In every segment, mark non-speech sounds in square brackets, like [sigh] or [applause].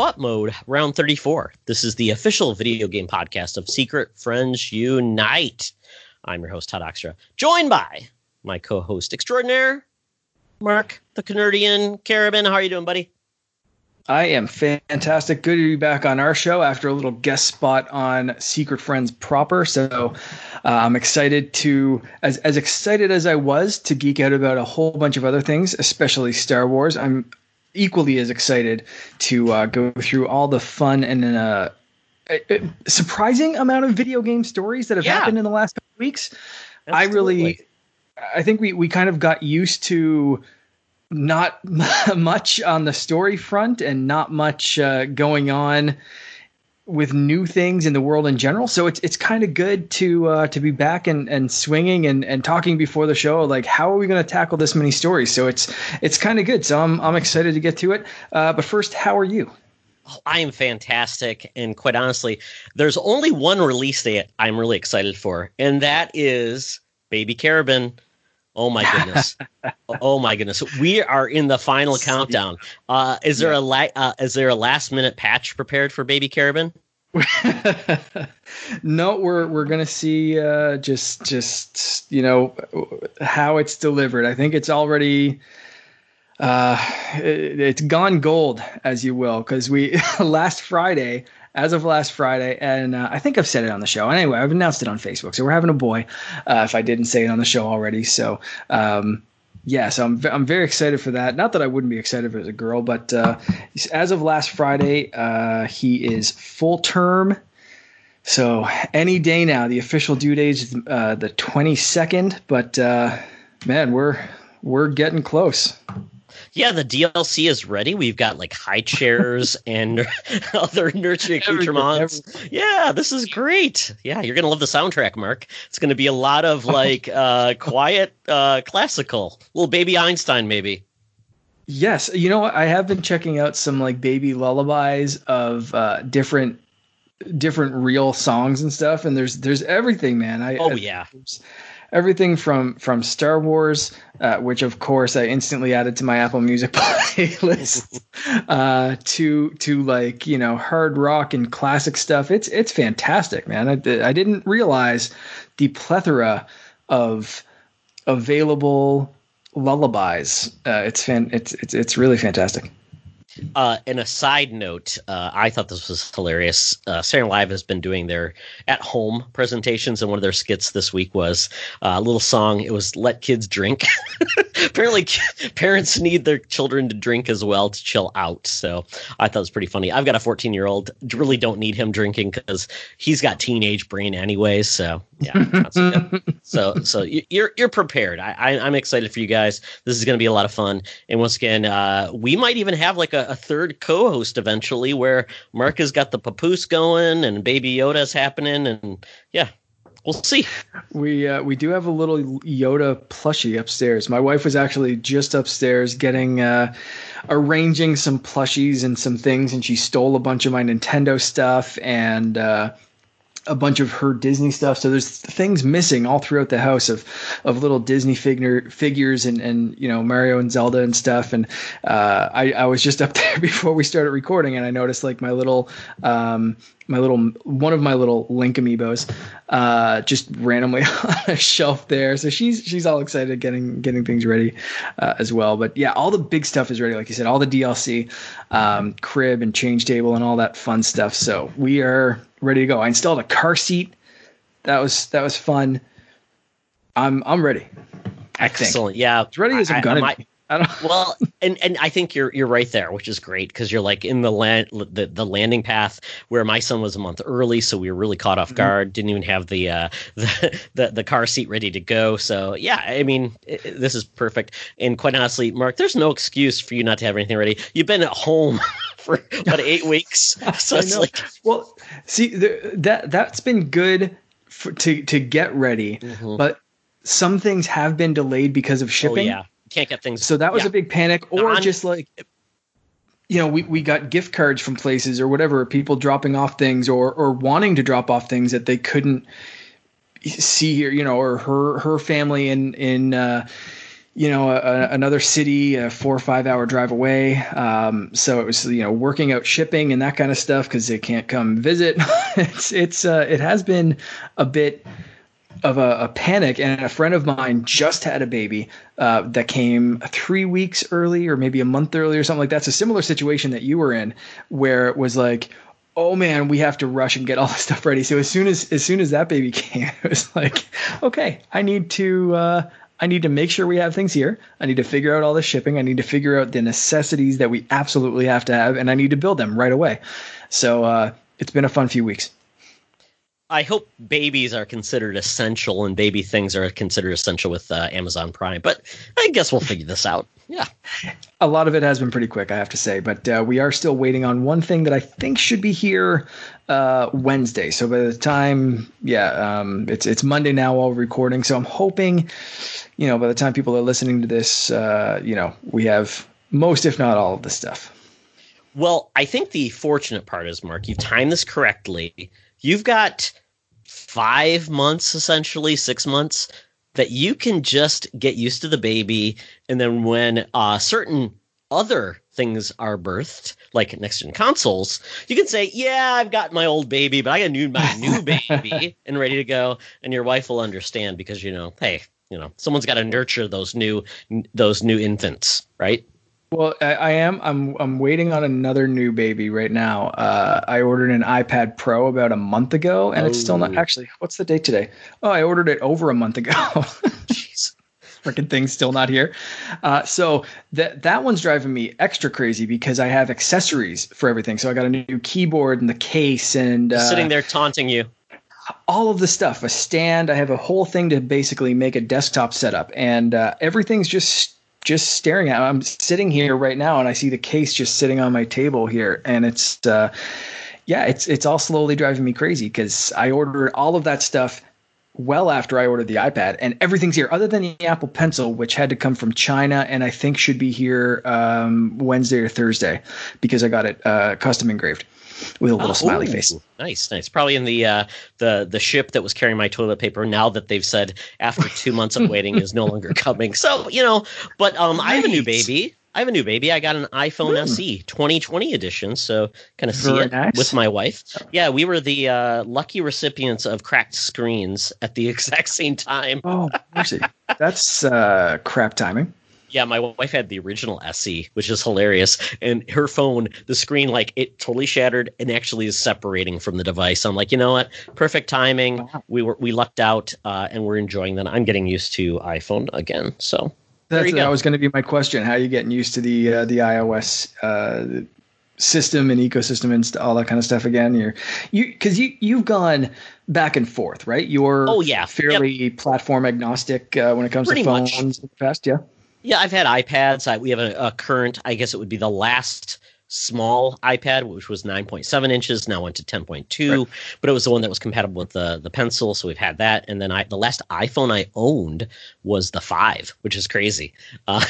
Op Mode, round 34. This is the official video game podcast of Secret Friends Unite. I'm your host, Todd Oxtra, joined by my co host extraordinaire, Mark the Canardian Carabin. How are you doing, buddy? I am fantastic. Good to be back on our show after a little guest spot on Secret Friends proper. So uh, I'm excited to, as as excited as I was to geek out about a whole bunch of other things, especially Star Wars. I'm equally as excited to uh, go through all the fun and uh, a, surprising amount of video game stories that have yeah. happened in the last couple weeks. Absolutely. I really, I think we we kind of got used to not [laughs] much on the story front and not much uh, going on with new things in the world in general. So it's it's kind of good to uh, to be back and, and swinging and, and talking before the show. Like how are we going to tackle this many stories? So it's it's kind of good. So I'm I'm excited to get to it. Uh, but first, how are you? I am fantastic, and quite honestly, there's only one release date I'm really excited for, and that is Baby Carabin Oh my goodness! [laughs] oh my goodness! We are in the final countdown. Uh, is there a la- uh, is there a last minute patch prepared for Baby Carabin? [laughs] no, we're we're gonna see uh, just just you know how it's delivered. I think it's already uh, it, it's gone gold, as you will, because we [laughs] last Friday as of last Friday, and uh, I think I've said it on the show. Anyway, I've announced it on Facebook, so we're having a boy. Uh, if I didn't say it on the show already, so um, yeah, so I'm I'm very excited for that. Not that I wouldn't be excited if it was a girl, but uh, as of last Friday, uh, he is full term. So any day now, the official due date is uh, the 22nd. But uh, man, we're we're getting close yeah, the DLC is ready. We've got like high chairs [laughs] and [laughs] other nurture accoutrements. Yeah, this is great. Yeah, you're gonna love the soundtrack, Mark. It's gonna be a lot of [laughs] like uh, quiet uh, classical, little baby Einstein maybe. Yes, you know what? I have been checking out some like baby lullabies of uh, different different real songs and stuff, and there's there's everything, man. I, oh yeah. I, everything from from Star Wars, uh, which of course I instantly added to my Apple Music [laughs] playlist, uh, to to like you know hard rock and classic stuff. It's it's fantastic, man. I, I didn't realize the plethora of available lullabies. Uh, it's fan. It's it's it's really fantastic. Uh, and a side note, uh, I thought this was hilarious. Uh, Saturday Live has been doing their at home presentations, and one of their skits this week was uh, a little song. It was "Let Kids Drink." [laughs] Apparently, [laughs] parents need their children to drink as well to chill out. So I thought it was pretty funny. I've got a 14 year old. Really don't need him drinking because he's got teenage brain anyway. So yeah. [laughs] so so you're you're prepared. I, I am excited for you guys. This is going to be a lot of fun. And once again, uh, we might even have like a, a, third co-host eventually, where Mark has got the papoose going and Baby Yoda's happening, and yeah. We'll see. We uh, we do have a little Yoda plushie upstairs. My wife was actually just upstairs getting uh, arranging some plushies and some things, and she stole a bunch of my Nintendo stuff and uh, a bunch of her Disney stuff. So there's things missing all throughout the house of of little Disney figure figures and and you know Mario and Zelda and stuff. And uh, I I was just up [laughs] there before we started recording, and I noticed like my little um, my little one of my little Link amiibos uh, just randomly [laughs] on a shelf there. So she's she's all excited getting getting things ready uh, as well. But yeah, all the big stuff is ready, like you said, all the DLC, um, crib and change table and all that fun stuff. So we are ready to go. I installed a car seat. That was that was fun. I'm I'm ready. Excellent. Yeah, as ready as I'm gonna. I, well, and and I think you're you're right there, which is great because you're like in the land the, the landing path where my son was a month early, so we were really caught off mm-hmm. guard. Didn't even have the, uh, [laughs] the the the car seat ready to go. So yeah, I mean it, this is perfect. And quite honestly, Mark, there's no excuse for you not to have anything ready. You've been at home [laughs] for about eight weeks, [laughs] so it's like well, see the, that that's been good for, to to get ready, mm-hmm. but some things have been delayed because of oh, shipping. Oh, yeah can't get things. So that was yeah. a big panic, or On, just like you know, we, we got gift cards from places or whatever, people dropping off things or or wanting to drop off things that they couldn't see here, you know, or her her family in in uh, you know, a, another city, a four or five hour drive away. Um, so it was, you know, working out shipping and that kind of stuff because they can't come visit. [laughs] it's, it's, uh, it has been a bit of a, a, panic. And a friend of mine just had a baby uh, that came three weeks early or maybe a month early or something like that. It's a similar situation that you were in where it was like, oh man, we have to rush and get all [laughs] this stuff ready. So as soon as as soon as that baby [laughs] came, it was like, okay, I need to uh, I need to make sure we have things here. I need to figure out all the shipping. I need to figure out the necessities that we absolutely have to have, and I need to build them right away. So uh, it's been a fun few weeks. I hope babies are considered essential and baby things are considered essential with uh, Amazon Prime, but I guess we'll figure this out. Yeah. A lot of it has been pretty quick, I have to say, but uh, we are still waiting on one thing that I think should be here uh, Wednesday. So by the time, yeah, um, it's it's Monday now while recording. So I'm hoping, you know, by the time people are listening to this, uh, you know, we have most, if not all, of the stuff. Well, I think the fortunate part is, Mark, you've timed this correctly. You've got five months, essentially six months, that you can just get used to the baby, and then when uh, certain other things are birthed, like next gen consoles, you can say, "Yeah, I've got my old baby, but I got new my new [laughs] baby and ready to go," and your wife will understand because you know, hey, you know, someone's got to nurture those new those new infants, right? Well, I, I, am. I'm. I'm waiting on another new baby right now. Uh, I ordered an iPad Pro about a month ago, and oh. it's still not. Oh. Actually, what's the date today? Oh, I ordered it over a month ago. [laughs] Jeez, freaking thing's still not here. Uh, so that that one's driving me extra crazy because I have accessories for everything. So I got a new keyboard and the case, and uh, sitting there taunting you all of the stuff, a stand. I have a whole thing to basically make a desktop setup, and uh, everything's just just staring at. I'm sitting here right now, and I see the case just sitting on my table here, and it's uh, yeah, it's it's all slowly driving me crazy because I ordered all of that stuff well after I ordered the iPad, and everything's here other than the Apple Pencil, which had to come from China, and I think should be here um, Wednesday or Thursday because I got it uh, custom engraved with a little oh, smiley ooh, face. Nice, nice. Probably in the uh, the the ship that was carrying my toilet paper. Now that they've said after two months of waiting is no longer [laughs] coming. So you know, but um, right. I have a new baby. I have a new baby. I got an iPhone mm. SE 2020 edition, so kind of see it nice. with my wife. Yeah, we were the uh, lucky recipients of cracked screens at the [laughs] exact same time. Oh, mercy. That's uh, crap timing. Yeah, my wife had the original SE, which is hilarious. And her phone, the screen, like it totally shattered and actually is separating from the device. I'm like, you know what? Perfect timing. We were we lucked out, uh, and we're enjoying that. I'm getting used to iPhone again. So That's, that was going to be my question. How are you getting used to the uh, the iOS uh, system and ecosystem and all that kind of stuff again? You're you because you you've gone back and forth, right? You're oh yeah fairly yep. platform agnostic uh, when it comes Pretty to phones much. in the past. Yeah. Yeah, I've had iPads. I, we have a, a, current, I guess it would be the last small iPad, which was 9.7 inches, now went to 10.2, right. but it was the one that was compatible with the, the pencil. So we've had that. And then I, the last iPhone I owned was the 5, which is crazy. Because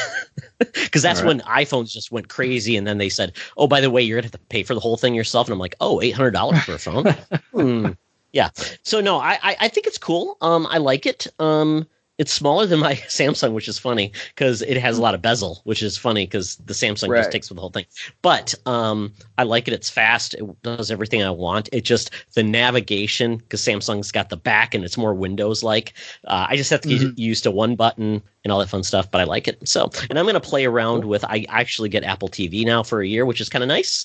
uh, [laughs] that's right. when iPhones just went crazy. And then they said, oh, by the way, you're going to have to pay for the whole thing yourself. And I'm like, oh, $800 for a phone? [laughs] hmm. Yeah. So no, I, I, I think it's cool. Um, I like it. Um, it's smaller than my [laughs] Samsung, which is funny because it has a lot of bezel, which is funny because the Samsung right. just takes with the whole thing. But um, I like it. It's fast. It does everything I want. It just the navigation because Samsung's got the back and it's more Windows like. Uh, I just have to get mm-hmm. used to one button and all that fun stuff. But I like it. So, and I'm going to play around with. I actually get Apple TV now for a year, which is kind of nice.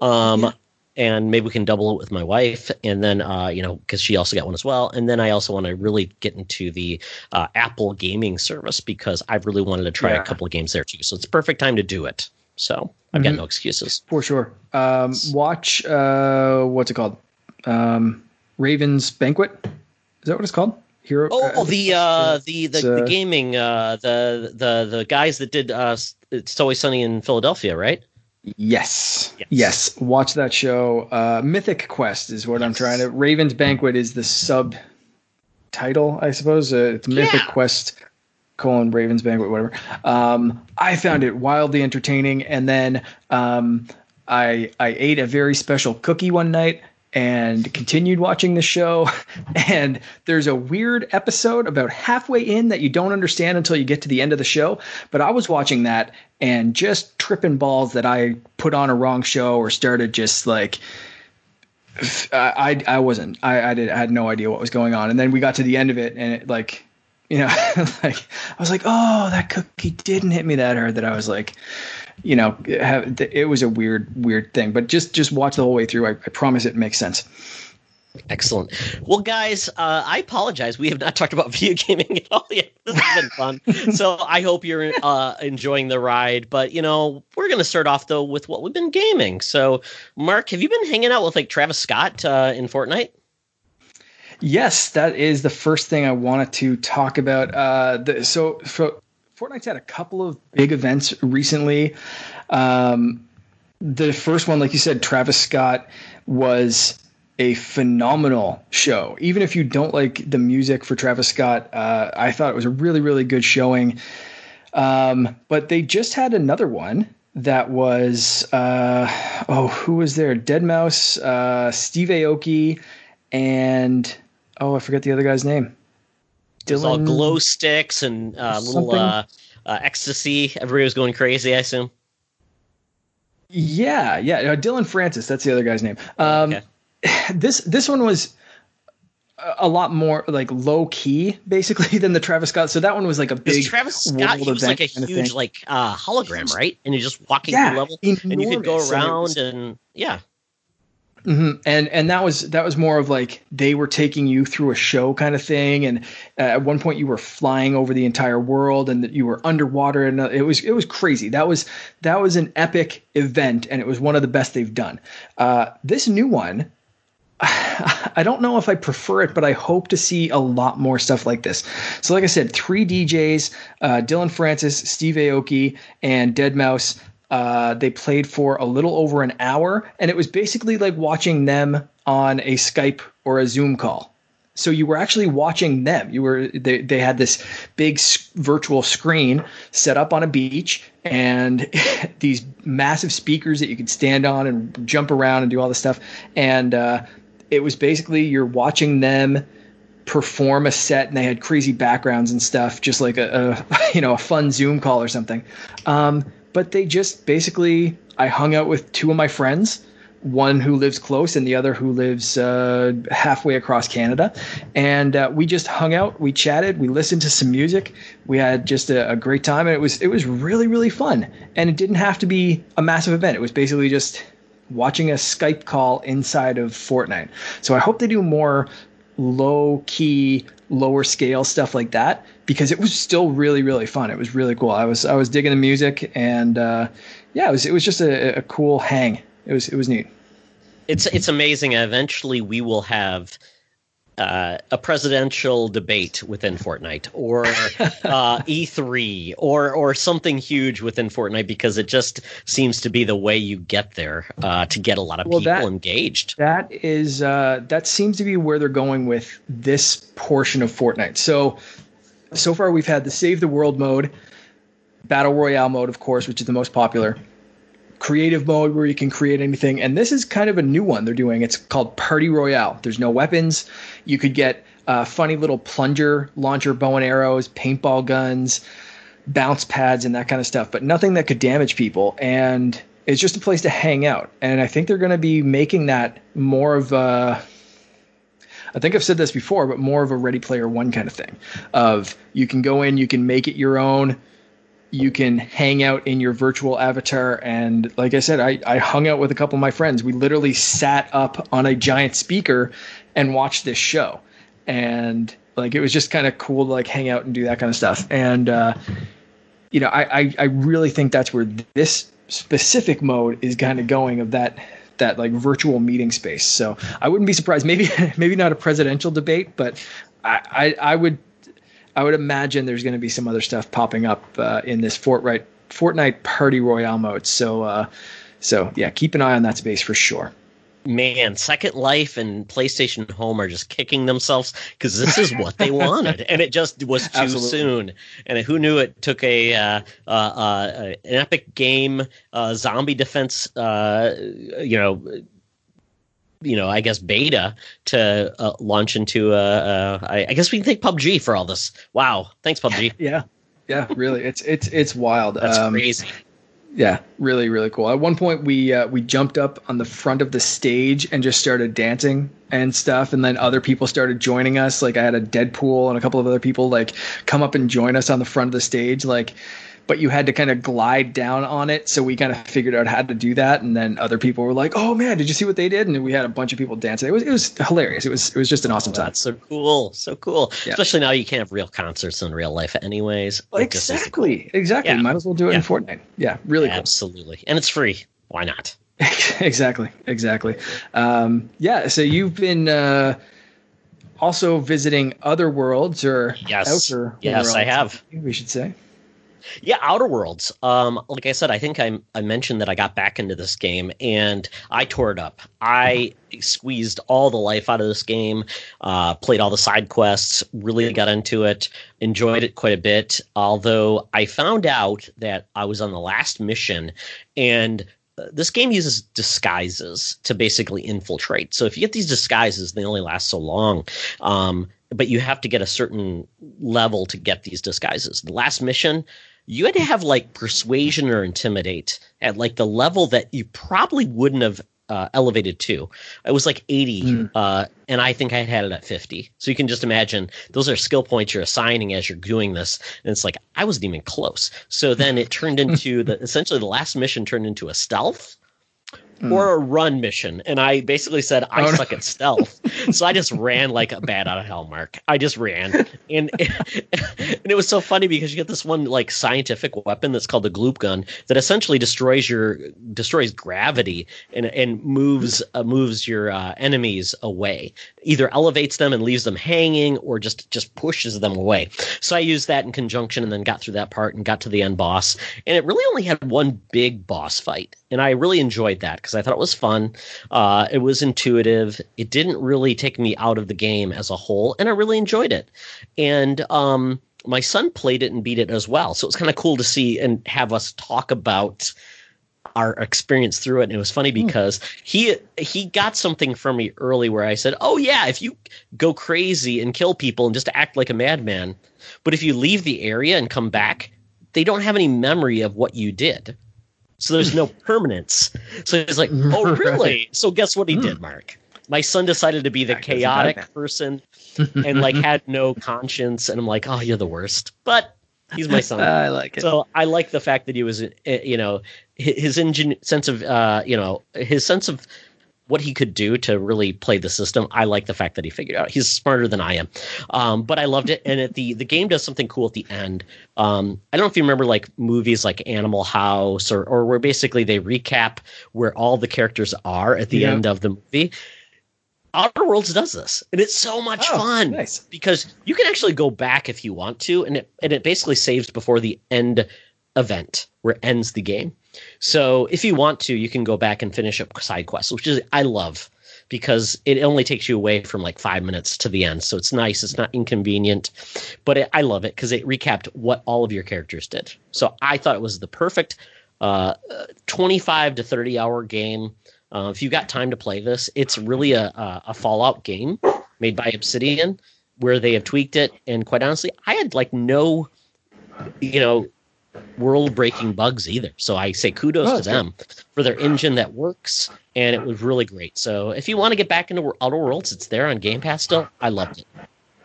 Um, yeah and maybe we can double it with my wife. And then uh, you know because she also got one as well. And then i also want to really get into the uh, apple gaming service because i've really wanted to try yeah. a couple of games there too. So it's perfect time to do it. So i've mm-hmm. got no excuses. For sure. Um, watch uh, what's it called? Um, raven's banquet? Is that what it's called? Hero oh the uh, the the, the uh, gaming uh, the the the guys that did uh, it's always sunny in philadelphia right Yes. yes. yes. Watch that show. Uh, Mythic Quest is what yes. I'm trying to. Raven's Banquet is the sub title, I suppose. Uh, it's Mythic yeah. Quest colon Raven's Banquet, whatever. Um, I found it wildly entertaining, and then um, I I ate a very special cookie one night, and continued watching the show. [laughs] And there's a weird episode about halfway in that you don't understand until you get to the end of the show. But I was watching that and just tripping balls that I put on a wrong show or started just like. I I wasn't I I did I had no idea what was going on and then we got to the end of it and it like you know [laughs] like I was like oh that cookie didn't hit me that hard that I was like you know, have, it was a weird, weird thing. But just just watch the whole way through. I, I promise it makes sense. Excellent. Well, guys, uh, I apologize. We have not talked about [laughs] video gaming at all yet. This has been fun. [laughs] so I hope you're uh, enjoying the ride. But, you know, we're going to start off, though, with what we've been gaming. So, Mark, have you been hanging out with like Travis Scott uh, in Fortnite? Yes, that is the first thing I wanted to talk about. Uh, the, so, so Fortnite's had a couple of big events recently. Um, the first one, like you said, Travis Scott was a phenomenal show. Even if you don't like the music for Travis Scott, uh, I thought it was a really, really good showing. Um, but they just had another one that was uh, oh, who was there? Deadmau5, uh, Steve Aoki, and oh, I forget the other guy's name. Dylan, all glow sticks and uh, little uh, uh, ecstasy. Everybody was going crazy. I assume. Yeah, yeah. Dillon Francis. That's the other guy's name. Um, okay. [sighs] This this one was a lot more like low key basically [laughs] than the Travis Scott. So that one was like a big Travis Scott. He was like a huge like uh, hologram, right? And you're just walking yeah, level, enormous. and you could go around and, and yeah. Mm-hmm. And and that was that was more of like they were taking you through a show kind of thing, and uh, at one point you were flying over the entire world, and that you were underwater, and uh, it was it was crazy. That was that was an epic event, and it was one of the best they've done. Uh, this new one, [sighs] I don't know if I prefer it, but I hope to see a lot more stuff like this. So, like I said, three DJs: uh, Dillon Francis, Steve Aoki, and Deadmau5. Uh, they played for a little over an hour, and it was basically like watching them on a Skype or a Zoom call. So you were actually watching them. You were they, they had this big virtual screen set up on a beach and [laughs] these massive speakers that you could stand on and jump around and do all this stuff. And uh, it was basically you're watching them perform a set and they had crazy backgrounds and stuff, just like a, a [laughs] you know a fun Zoom call or something. Um, but they just basically I hung out with two of my friends, one who lives close and the other who lives uh, halfway across Canada, and uh, we just hung out, we chatted, we listened to some music, we had just a, a great time, and it was it was really really fun, and it didn't have to be a massive event. It was basically just watching a Skype call inside of Fortnite. So I hope they do more low key, lower scale stuff like that because it was still really really fun. It was really cool. I was I was digging the music and uh, yeah, it was it was just a, a cool hang. It was it was neat. It's it's amazing. Eventually, we will have uh, a presidential debate within Fortnite or [laughs] uh, E3 or or something huge within Fortnite because it just seems to be the way you get there uh, to get a lot of well, people that, engaged. That is uh, that seems to be where they're going with this portion of Fortnite. So so far we've had the save the world mode, battle royale mode, of course, which is the most popular. Creative mode where you can create anything, and this is kind of a new one they're doing. It's called Party Royale. There's no weapons. You could get uh, funny little plunger launcher, bow and arrows, paintball guns, bounce pads, and that kind of stuff, but nothing that could damage people. And it's just a place to hang out. And I think they're going to be making that more of a I think I've said this before, but more of a Ready Player One kind of thing. Of you can go in, you can make it your own, you can hang out in your virtual avatar. And like I said, I, I hung out with a couple of my friends. We literally sat up on a giant speaker and watched this show. And like it was just kind of cool to like hang out and do that kind of stuff. And uh, you know, I, I, I really think that's where this specific mode is kind of going of that that like virtual meeting space. So I wouldn't be surprised. Maybe [laughs] maybe not a presidential debate, but I I, I would I would imagine there's going to be some other stuff popping up uh, in this Fortnite Fortnite Party Royale mode. So uh, so yeah, keep an eye on that space for sure man, Second Life and PlayStation Home are just kicking themselves because this is what they wanted, and it just was too Absolutely. soon. And who knew it took a uh, uh, uh, an epic game, uh, zombie defense, uh, you know, you know, I guess beta to uh, launch into. I, I, guess we can thank PUBG for all this. Wow, thanks PUBG. [laughs] yeah, yeah, really, it's it's it's wild. That's um, crazy. Yeah, really, really cool. At one point, we uh, we jumped up on the front of the stage and just started dancing and stuff, and then other people started joining us. Like I had a Deadpool and a couple of other people like come up and join us on the front of the stage. Like but you had to kind of glide down on it. So we kind of figured out how to do that. And then other people were like, "Oh man, did you see what they did?" And we had a bunch of people dancing. It was it was hilarious. It was it was just an awesome time. That's so cool, so cool. Yeah. Especially now you can't have real concerts in real life, anyways. exactly, exactly. Yeah. Might as well do it yeah. in Fortnite. Yeah, really cool. Absolutely, and it's free. Why not? [laughs] exactly, exactly. Um, yeah. So you've been. Uh, also visiting other worlds or yes, outer yes, worlds, I have. We should say. Yeah, Outer Worlds. Um, like I said, I think I, I mentioned that I got back into this game and I tore it up. I squeezed all the life out of this game, uh, played all the side quests, really got into it, enjoyed it quite a bit. Although I found out that I was on the last mission and uh, this game uses disguises to basically infiltrate. So if you get these disguises, they only last so long. Um, but you have to get a certain level to get these disguises. The last mission, you had to have like persuasion or intimidate at like the level that you probably wouldn't have uh, elevated to. It was like 80, mm. uh, and I think I had it at 50. So you can just imagine those are skill points you're assigning as you're doing this. And it's like, I wasn't even close. So then it turned [laughs] into the essentially the last mission turned into a stealth mm. or a run mission. And I basically said, I oh, suck no. at stealth. [laughs] so I just ran like a bat out of hell, Mark. I just ran. And, [laughs] and it was so funny because you get this one like scientific weapon that's called the gloop gun that essentially destroys your destroys gravity and and moves uh, moves your uh, enemies away either elevates them and leaves them hanging or just just pushes them away. So I used that in conjunction and then got through that part and got to the end boss. And it really only had one big boss fight. And I really enjoyed that because I thought it was fun. Uh, it was intuitive. It didn't really take me out of the game as a whole, and I really enjoyed it. And um, my son played it and beat it as well. So it was kind of cool to see and have us talk about our experience through it and it was funny hmm. because he he got something from me early where I said, "Oh yeah, if you go crazy and kill people and just act like a madman, but if you leave the area and come back, they don't have any memory of what you did." So there's no [laughs] permanence. So he's like, "Oh really?" So guess what he did, hmm. Mark? My son decided to be the chaotic person and like had no conscience and I'm like, "Oh, you're the worst." But he's my son. [laughs] I like it. So I like the fact that he was, eh, you know, his engine sense of, uh, you know, his sense of what he could do to really play the system. I like the fact that he figured out. He's smarter than I am, um, but I loved it. And at the the game does something cool at the end. Um, I don't know if you remember like movies like Animal House or or where basically they recap where all the characters are at the yeah. end of the movie. Outer Worlds does this, and it's so much oh, fun. Nice. because you can actually go back if you want to, and it and it basically saves before the end event where it ends the game. So if you want to, you can go back and finish up side quests, which is I love because it only takes you away from like five minutes to the end. So it's nice. It's not inconvenient, but it, I love it because it recapped what all of your characters did. So I thought it was the perfect uh, 25 to 30 hour game uh, if you got time to play this, it's really a, a, a Fallout game made by Obsidian where they have tweaked it. And quite honestly, I had like no, you know, world breaking bugs either. So I say kudos oh, to them good. for their engine that works. And it was really great. So if you want to get back into Outer Worlds, it's there on Game Pass still. I loved it.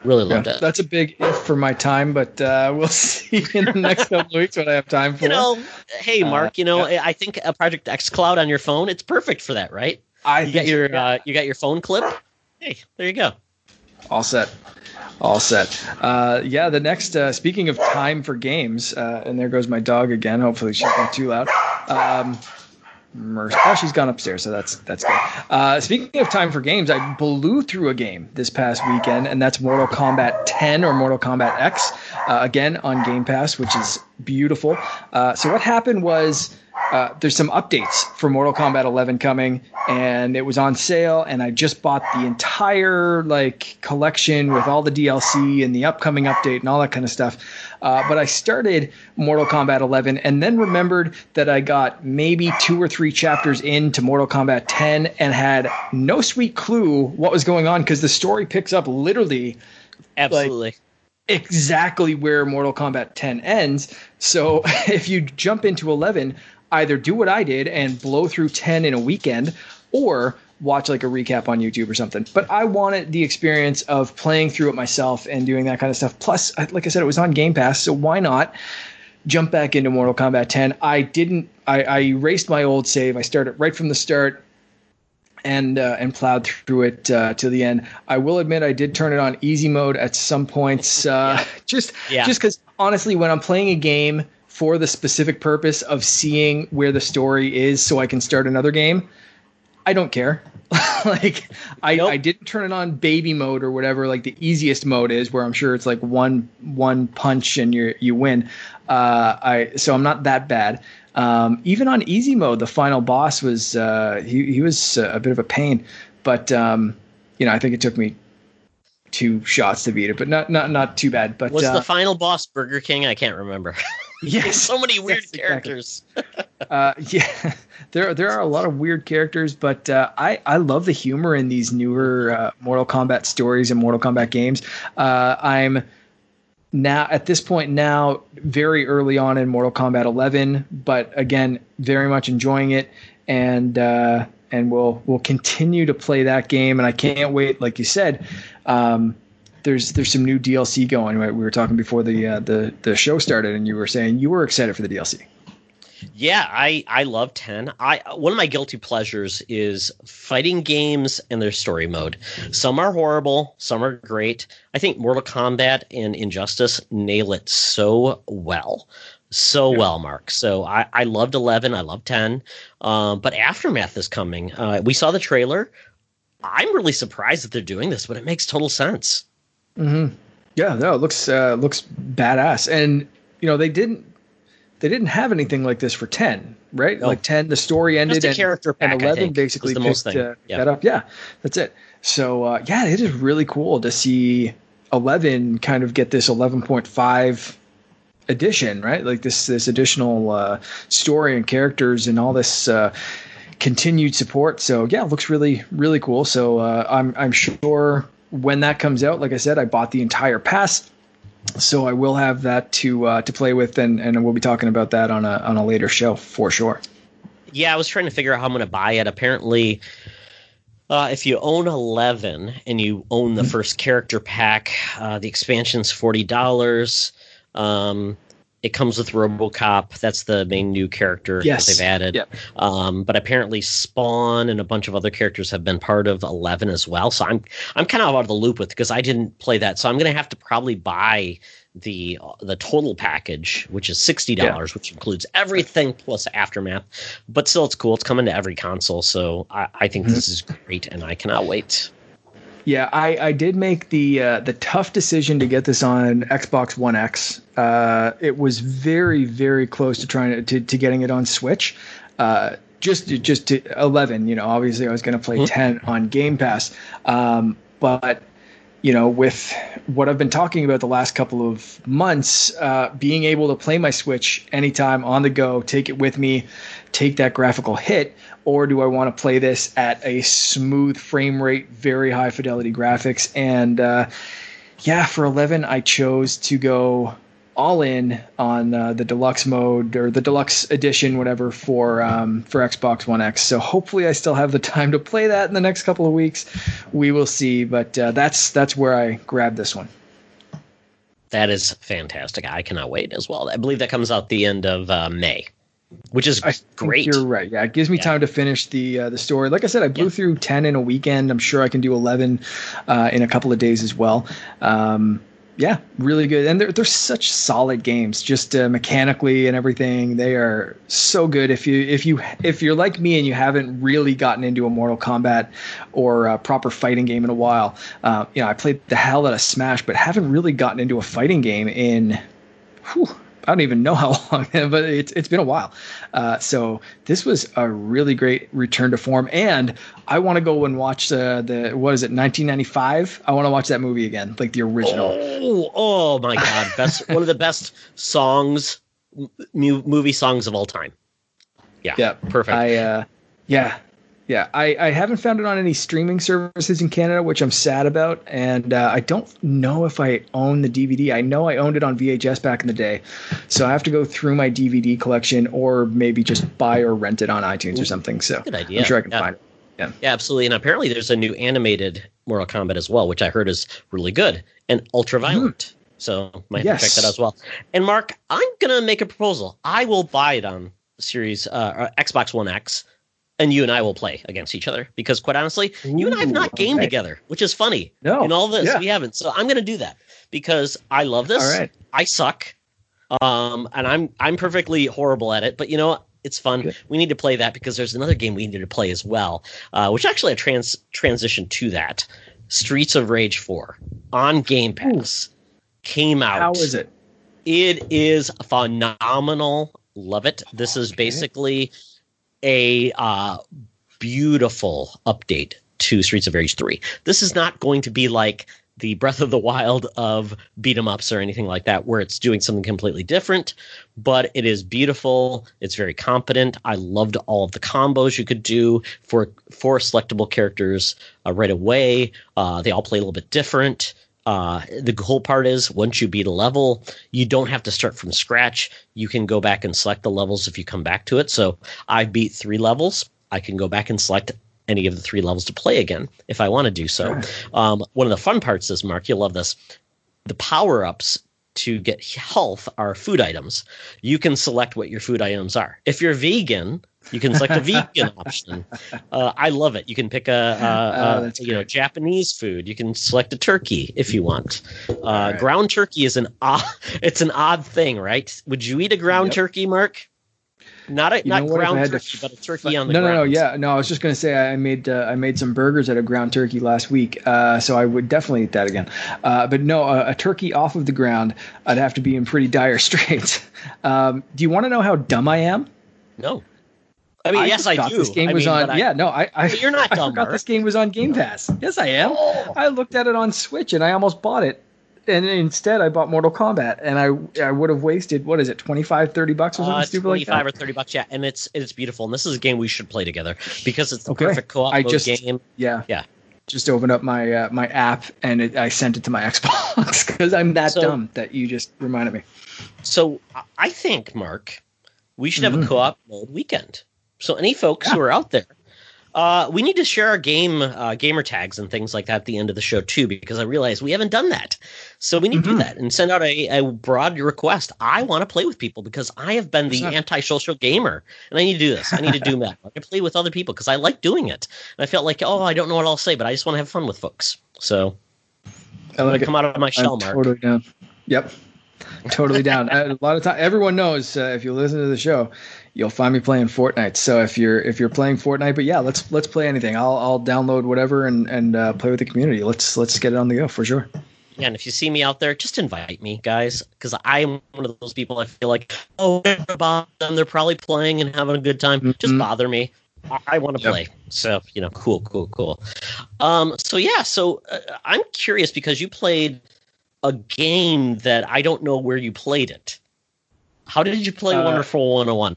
Really loved yeah, it. That's a big if for my time, but uh, we'll [laughs] see in the next couple of weeks what I have time for. You know, hey uh, Mark, uh, you know, yeah. I think a Project xCloud on your phone, it's perfect for that, right? I you got your yeah. uh, you got your phone clip. Hey, there you go. All set. All set. Uh, yeah, the next. Uh, speaking of time for games, uh, and there goes my dog again. Hopefully she's not too loud. Um. Oh, she's gone upstairs, so that's that's good. Uh, speaking of time for games, I blew through a game this past weekend, and that's Mortal Kombat 10 or Mortal Kombat X, uh, again on Game Pass, which is beautiful. Uh, so what happened was uh, there's some updates for Mortal Kombat 11 coming, and it was on sale, and I just bought the entire like collection with all the DLC and the upcoming update and all that kind of stuff. Uh, but I started Mortal Kombat 11 and then remembered that I got maybe two or three chapters into Mortal Kombat 10 and had no sweet clue what was going on because the story picks up literally. Absolutely. Like, exactly where Mortal Kombat 10 ends. So [laughs] if you jump into 11, either do what I did and blow through 10 in a weekend or watch like a recap on YouTube or something. But I wanted the experience of playing through it myself and doing that kind of stuff. Plus, like I said, it was on Game Pass, so why not jump back into Mortal Kombat 10? I didn't. I, I erased my old save. I started right from the start and uh, and plowed through it uh, to the end. I will admit I did turn it on easy mode at some points, uh, yeah. [laughs] just yeah. just because honestly, when I'm playing a game for the specific purpose of seeing where the story is, so I can start another game, I don't care. [laughs] like I, nope. I didn't turn it on baby mode or whatever like the easiest mode is where I'm sure it's like one one punch and you you win. Uh, I so I'm not that bad. Um, even on easy mode, the final boss was uh, he he was a bit of a pain, but um, you know I think it took me two shots to beat it, but not not not too bad. But was uh, the final boss Burger King? I can't remember. [laughs] Yes, so many weird yes, characters. [laughs] uh, yeah, [laughs] there there are a lot of weird characters, but uh, I I love the humor in these newer uh, Mortal Kombat stories and Mortal Kombat games. Uh, I'm now at this point now very early on in Mortal Kombat 11, but again very much enjoying it and uh, and we'll we'll continue to play that game and I can't wait like you said. Um, there's there's some new DLC going. Right? We were talking before the uh, the the show started, and you were saying you were excited for the DLC. Yeah, I I love 10. I one of my guilty pleasures is fighting games and their story mode. Some are horrible, some are great. I think Mortal Kombat and Injustice nail it so well. So yeah. well, Mark. So I, I loved 11. I love 10. Um, but Aftermath is coming. Uh, we saw the trailer. I'm really surprised that they're doing this, but it makes total sense. Mm-hmm. Yeah, no, it looks uh, looks badass, and you know they didn't they didn't have anything like this for ten, right? No. Like ten, the story ended, and, character pack, and eleven basically the picked uh, yeah. that up. Yeah, that's it. So uh, yeah, it is really cool to see eleven kind of get this eleven point five edition, right? Like this this additional uh, story and characters and all this uh, continued support. So yeah, it looks really really cool. So uh, I'm I'm sure when that comes out, like I said, I bought the entire pass, so I will have that to uh, to play with, and and we'll be talking about that on a on a later show for sure. Yeah, I was trying to figure out how I'm going to buy it. Apparently, uh, if you own 11 and you own the mm-hmm. first character pack, uh, the expansion's forty dollars. Um, it comes with RoboCop. That's the main new character yes. that they've added. Yep. Um, but apparently Spawn and a bunch of other characters have been part of Eleven as well. So I'm I'm kind of out of the loop with because I didn't play that. So I'm going to have to probably buy the the total package, which is sixty dollars, yeah. which includes everything plus aftermath. But still, it's cool. It's coming to every console, so I, I think mm-hmm. this is great, and I cannot wait. Yeah, I, I did make the uh, the tough decision to get this on Xbox One X. Uh, it was very very close to trying to to, to getting it on Switch. Uh, just just to 11, you know, obviously I was going to play mm-hmm. 10 on Game Pass. Um, but you know, with what I've been talking about the last couple of months, uh, being able to play my Switch anytime on the go, take it with me, take that graphical hit or do I want to play this at a smooth frame rate, very high fidelity graphics? And uh, yeah, for 11, I chose to go all in on uh, the deluxe mode or the deluxe edition, whatever, for um, for Xbox One X. So hopefully, I still have the [laughs] time to play that in the next couple of weeks. We will see, but uh, that's that's where I grabbed this one. That is fantastic. I cannot wait as well. I believe that comes out the end of uh, May which is I great. You're right. Yeah, it gives me yeah. time to finish the uh, the story. Like I said, I blew yeah. through ten in a weekend. I'm sure I can do eleven uh, in a couple of days as well. Um, yeah, really good, and they're they're such solid games, just uh, mechanically and everything. They are so good. If you if you if you're like me and you haven't really gotten into a Mortal Kombat or a proper fighting game in a while, uh, you know, I played the hell out of Smash, but haven't really gotten into a fighting game in. Whew, I don't even know how [laughs] long, but it's it's been a while. Uh, so this was a really great return to form, and I want to go and watch the the what is it 1995? I want to watch that movie again, like the original. Oh, oh my god, best one of the best songs, movie songs of all time. Yeah, yeah, perfect. I uh, yeah, yeah, I, I haven't found it on any streaming services in Canada, which I'm sad about. And uh, I don't know if I own the DVD. I know I owned it on VHS back in the day. So I have to go through my DVD collection or maybe just buy or rent it on iTunes or something. So Good idea. I'm sure I can Yeah. find it. Yeah. Yeah, absolutely. And apparently, there's a new animated Mortal Kombat as well, which I heard is really good and ultra violent. So might have to check that out as well. And Mark, I'm gonna make a proposal. I will buy it on Series uh, uh, Xbox One X, and you and I will play against each other. Because quite honestly, you and I have not gamed okay. together, which is funny. No. In all this, Yeah. we haven't. So I'm gonna do that because I love this. All right. I suck, um, and I'm I'm perfectly horrible at it. But you know? It's fun. Good. We need to play that because there's another game we need to play as well, uh, which actually a trans transition to that. Streets of Rage 4 on Game Pass came out. How is it? It is phenomenal. Love it. This is basically a uh, beautiful update to Streets of Rage 3. This is not going to be like the Breath of the Wild of beat 'em ups or anything like that, where it's doing something completely different, but it is beautiful. It's very competent. I loved all of the combos you could do for four selectable characters uh, right away. Uh, they all play a little bit different. Uh, the cool part is once you beat a level, you don't have to start from scratch. You can go back and select the levels if you come back to it. So I beat three levels. I can go back and select any of the three levels to play again if I want to do so. Um, one of the fun parts is, Mark, you'll love this. The power ups to get health are food items. You can select what your food items are. If you're vegan, you can select a [laughs] vegan option. Uh, I love it. You can pick a, a, Oh, a that's you know. Japanese food. You can select a turkey if you want. Uh, right. Ground turkey is an odd, [laughs] it's an odd thing, right? Would you eat a ground Yep. turkey, Mark? Not a You not what, if I ground turkey, but a turkey on the no, no, ground. no. Yeah, no. I was just gonna say I made uh, I made some burgers out of ground turkey last week, uh, so I would definitely eat that again. Uh, but no, a, a turkey off of the ground, I'd have to be in pretty dire [laughs] straits. Um, do you want to know how dumb I am? No. I mean, yes, I do. This game I was mean, on. I- yeah, no, I. I you're not [laughs] I forgot this game was on Game Pass. Yes, I am. Oh. I looked at it on Switch and I almost bought it. And instead, I bought Mortal Kombat, and I I would have wasted what is it, 25, 30 bucks or something Uh, stupid like Twenty-five that. or thirty bucks, yeah, and it's it's beautiful. And this is a game we should play together because it's the Okay. perfect co-op I just- game. Yeah. Yeah. Just opened up my uh, my app and it, I sent it to my [laughs] Xbox because I'm that So- dumb that you just reminded me. So I- I think, Mark, we should have a Mhm. co-op mode weekend. So any folks who are out there, uh, we need to share our game uh, gamer tags and things like that at the end of the show too, because I realize we haven't done that. So we need to do Mhm. that and send out a, a broad request. I want to play with people because I have been the 100%. antisocial gamer, and I need to do this. I need to do [laughs] that. I can play with other people because I like doing it. And I felt like, oh, I don't know what I'll say, but I just want to have fun with folks. So I I'm like come out of my shell, I'm Mark. totally down. Yep. Totally down. [laughs] A lot of time, everyone knows uh, if you listen to the show, you'll find me playing Fortnite. So if you're if you're playing Fortnite, but yeah, let's let's play anything. I'll I'll download whatever and and uh, play with the community. Let's let's get it on the go for sure. Yeah, and if you see me out there, just invite me, guys, because I'm one of those people. I feel like, oh, about them, they're probably playing and having a good time. Just Mhm. bother me. I, I want to Yep. play. So you know, cool, cool, cool. Um, so yeah, so uh, I'm curious because you played a game that I don't know where you played it. How did you play Uh, Wonderful 101?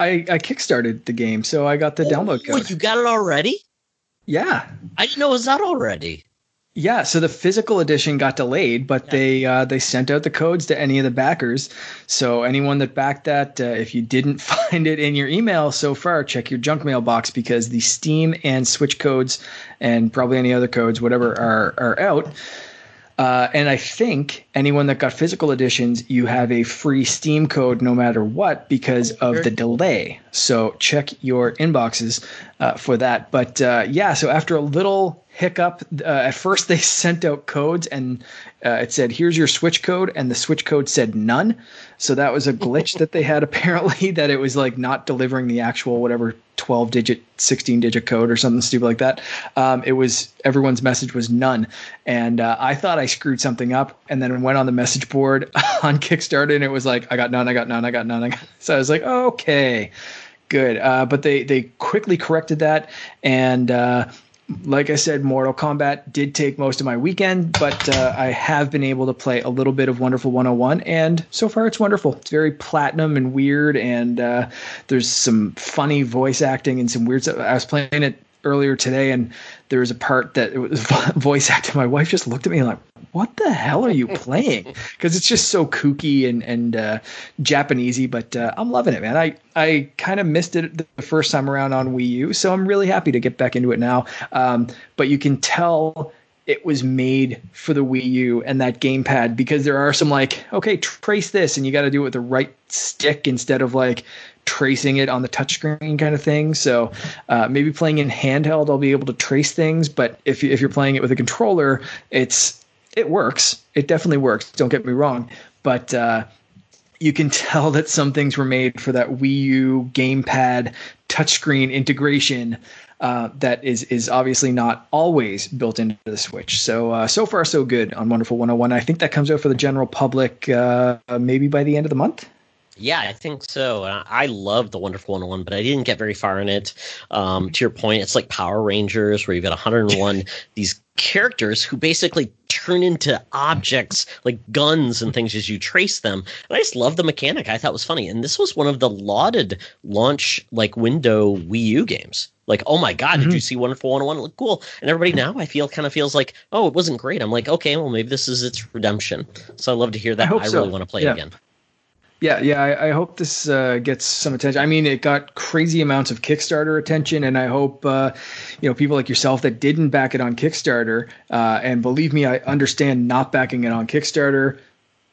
I I kickstarted the game, so I got the download code. code. you got it already? Yeah. I didn't know it was out already. Yeah, so the physical edition got delayed, but Yeah. they uh, they sent out the codes to any of the backers. So anyone that backed that, uh, if you didn't [laughs] find it in your email so far, check your junk mailbox because the Steam and Switch codes, and probably any other codes, whatever, are are out. Uh, and I think anyone that got physical editions, you have a free Steam code no matter what because of the delay. So check your inboxes uh, for that. But uh, yeah, so after a little hiccup. Uh, at first, they [laughs] sent out codes and uh, it said, "Here's your switch code," and the switch code said none. So that was a glitch that they had [laughs] apparently. That it was like not delivering the actual whatever 12 digit, 16 digit code or something stupid like that. Um, it was everyone's message was none, and uh, I thought I screwed something up, and then went on the message board [laughs] on Kickstarter, and it was like, "I got none, I got none, I got none." I got... So I was like, "Okay." Good, uh, but they they quickly corrected that, and uh, like I said, Mortal Kombat did take most of my weekend, but uh, I have been able to play a little bit of Wonderful 101, and so far it's wonderful. It's very platinum and weird, and uh, there's some funny voice acting and some weird stuff. I was playing it earlier today, and there was a part that it was [laughs] voice acted. My wife just looked at me like, "What the hell are you playing?" [laughs] Because it's just so kooky and and uh, Japanesey. But uh, I'm loving it, man. I I kind of missed it the first time around on Wii U, so I'm really happy to get back into it now. Um, but you can tell it was made for the Wii U and that gamepad because there are some like, okay, trace this, and you got to do it with the right stick instead of like tracing it on the touchscreen kind of thing. So uh, maybe playing in handheld, I'll be able to trace things. But if you, if you're playing it with a controller, it's it works. It definitely works. Don't get me wrong, but uh, you can [laughs] tell that some things were made for that Wii U gamepad touchscreen integration. Uh, that is is obviously not always built into the Switch. So uh, so far so good on Wonderful 101. I think that comes out for the general public uh, maybe by the end of the month. Yeah, I think so. I love the Wonderful 101, but I didn't get very far in it. Um, to your point, it's like Power Rangers, where you've got 101 [laughs] these characters who basically turn into objects like guns and things as you trace them. And I just love the mechanic. I thought was funny. And this was one of the lauded launch like window Wii U games. Like, oh my god, mm-hmm. did you see Wonderful 101? It looked cool. And everybody now I feel kind of feels like, oh, it wasn't great. I'm like, okay, well maybe this is its redemption. So I love to hear that. I, I really want to play yeah. it again. Yeah, yeah. I, I hope this uh, gets some attention. I mean, it got crazy amounts of Kickstarter attention, and I hope uh, you know people like yourself that didn't back it on Kickstarter. Uh, and believe me, I understand not backing it on Kickstarter.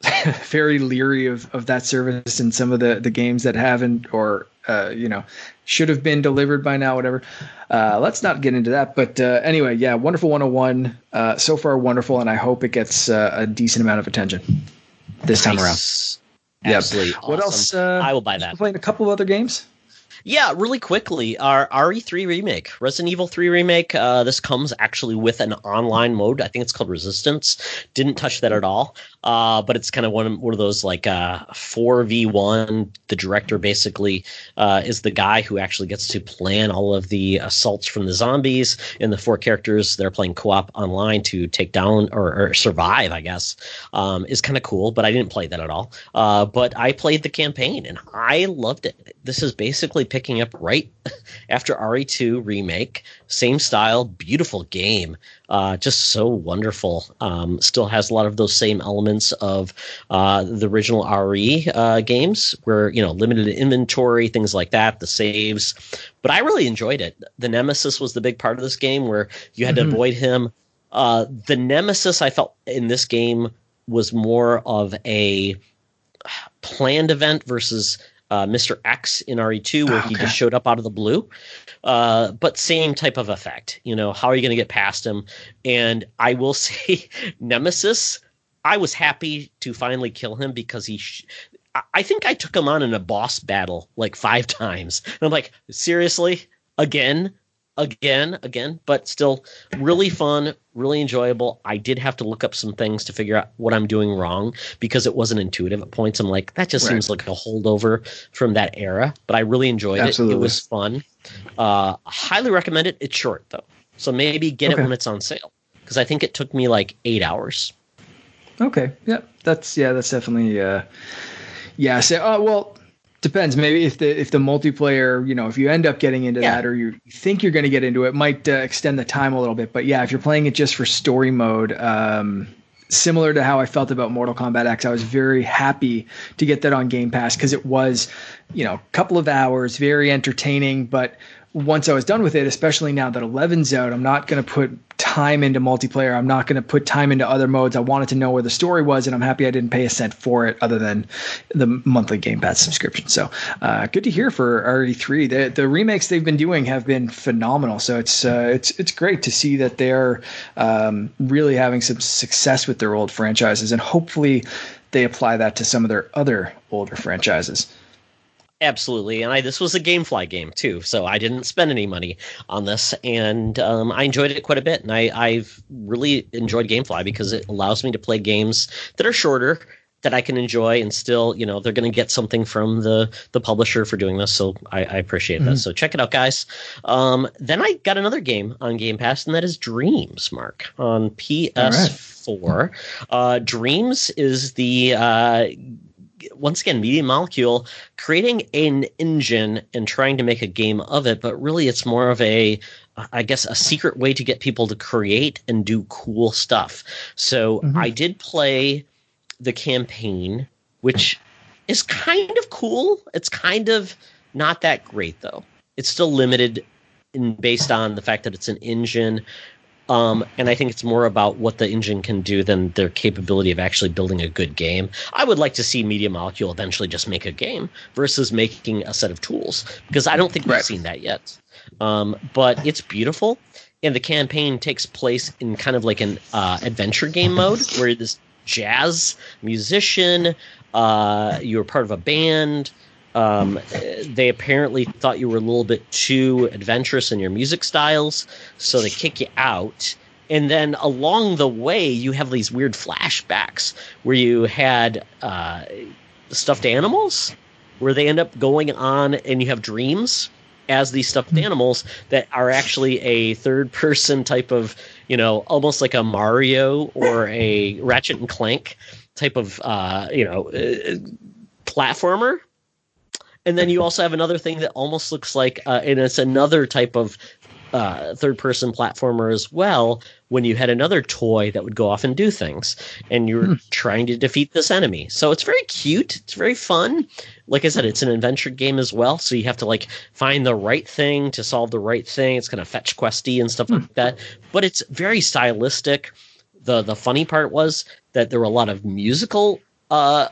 [laughs] Very leery of, of that service and some of the the games that haven't or uh, you know should have been delivered by now. Whatever. Uh, let's not get into that. But uh, anyway, yeah, wonderful 101. so far, wonderful, and I hope it gets a decent amount of attention this nice. time around. Absolutely. Yep. Awesome. What else? Uh, I will buy that. Playing a couple of other games. Yeah, really quickly, our RE3 remake, Resident Evil 3 remake. Uh, this comes actually with an online mode. I think it's called Resistance. Didn't touch that at all. Uh, but it's kind of one of, one of those like uh, 4v1. The director basically uh, is the guy who actually gets to plan all of the assaults from the zombies. And the four characters they're playing co op online to take down or, or survive, I guess, um, is kind of cool. But I didn't play that at all. Uh, but I played the campaign and I loved it. This is basically picking up right [laughs] after RE2 remake. Same style, beautiful game uh, just so wonderful. Um, still has a lot of those same elements of uh, the original RE uh, games, where you know limited inventory, things like that, the saves. But I really enjoyed it. The Nemesis was the big part of this game, where you had mm-hmm. to avoid him. Uh, the Nemesis, I felt in this game was more of a planned event versus uh, Mr. X in RE2, where okay. he just showed up out of the blue. Uh, but same type of effect. You know, how are you going to get past him? And I will [laughs] say, Nemesis, I was happy to finally kill him because he. Sh- I think I took him on in a boss battle like five [laughs] times. And I'm like, seriously? Again? Again, again, but still really fun, really enjoyable. I did have to look up some things to figure out what I'm doing wrong because it wasn't intuitive at points. I'm like, that just right. seems like a holdover from that era, but I really enjoyed Absolutely. it. It was fun. Uh, highly recommend it. It's short though, so maybe get okay. it when it's on sale because I think it took me like eight hours. Okay, yeah, that's yeah, that's definitely uh, yeah. So, uh, well, depends maybe if the if the multiplayer you know if you end up getting into yeah. that or you think you're going to get into it might uh, extend the time a little bit but yeah if you're playing it just for story mode um, similar to how I felt about Mortal Kombat X I was very happy to get that on Game Pass because it was you know a couple of hours very entertaining but once I was done with it, especially now that 11's out, I'm not going to put time into multiplayer. I'm not going to put time into other modes. I wanted to know where the story was, and I'm happy I didn't pay a cent for it other than the monthly Game Pass subscription. So uh, good to hear for RE3. The, the remakes they've been doing have been phenomenal. So it's uh, it's it's great to see that they're um, really having some success with their old franchises, and hopefully they apply that to some of their other older franchises. Absolutely, and I this was a GameFly game too, so I didn't spend any money on this, and um, I enjoyed it quite a bit. And I, I've really enjoyed GameFly because it allows me to play games that are shorter that I can enjoy, and still, you know, they're going to get something from the the publisher for doing this. So I, I appreciate mm-hmm. that. So check it out, guys. Um, then I got another game on Game Pass, and that is Dreams, Mark, on PS4. Right. Uh, Dreams is the uh, once again, Media Molecule creating an engine and trying to make a game of it, but really it's more of a, I guess, a secret way to get people to create and do cool stuff. So mm-hmm. I did play the campaign, which is kind of cool. It's kind of not that great though. It's still limited in based on the fact that it's an engine um, and I think it's more about what the engine can do than their capability of actually building a good game. I would like to see Media Molecule eventually just make a game versus making a set of tools because I don't think we've right. seen that yet. Um, but it's beautiful, and the campaign takes place in kind of like an uh, adventure game mode where this jazz musician, uh, you're part of a band. Um, they apparently thought you were a little bit too adventurous in your music styles, so they kick you out. And then along the way, you have these weird flashbacks where you had uh, stuffed animals, where they end up going on and you have dreams as these stuffed hmm. animals that are actually a third person type of, you know, almost like a Mario or a Ratchet and Clank type of, uh, you know, uh, platformer and then you also have another thing that almost looks like, uh, and it's another type of uh, third person platformer as well when you had another toy that would go off and do things and you're hmm. trying to defeat this enemy. So it's very cute. It's very fun. Like i said it's an adventure game as well so you have to like find the right thing to solve the right thing. It's kind of fetch questy and stuff hmm. like that. But it's very stylistic. The the funny part was that there were a lot of musical uh,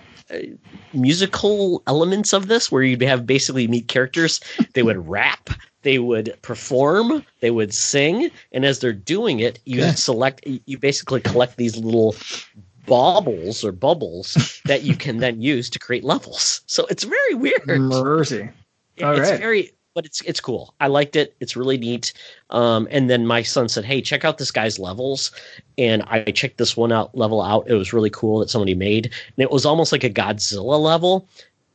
musical elements of this where you'd have basically meet characters. They would rap they would perform they would sing and as they're doing it you select you basically collect these little baubles or bubbles that you can then use to create levels. So it's very weird. Mercy. All it's right. very but it's it's cool. I liked it. It's really neat. Um, and then my son said, "Hey, check out this guy's levels." And I checked this one out level out. It was really cool that somebody made, and it was almost like a Godzilla level.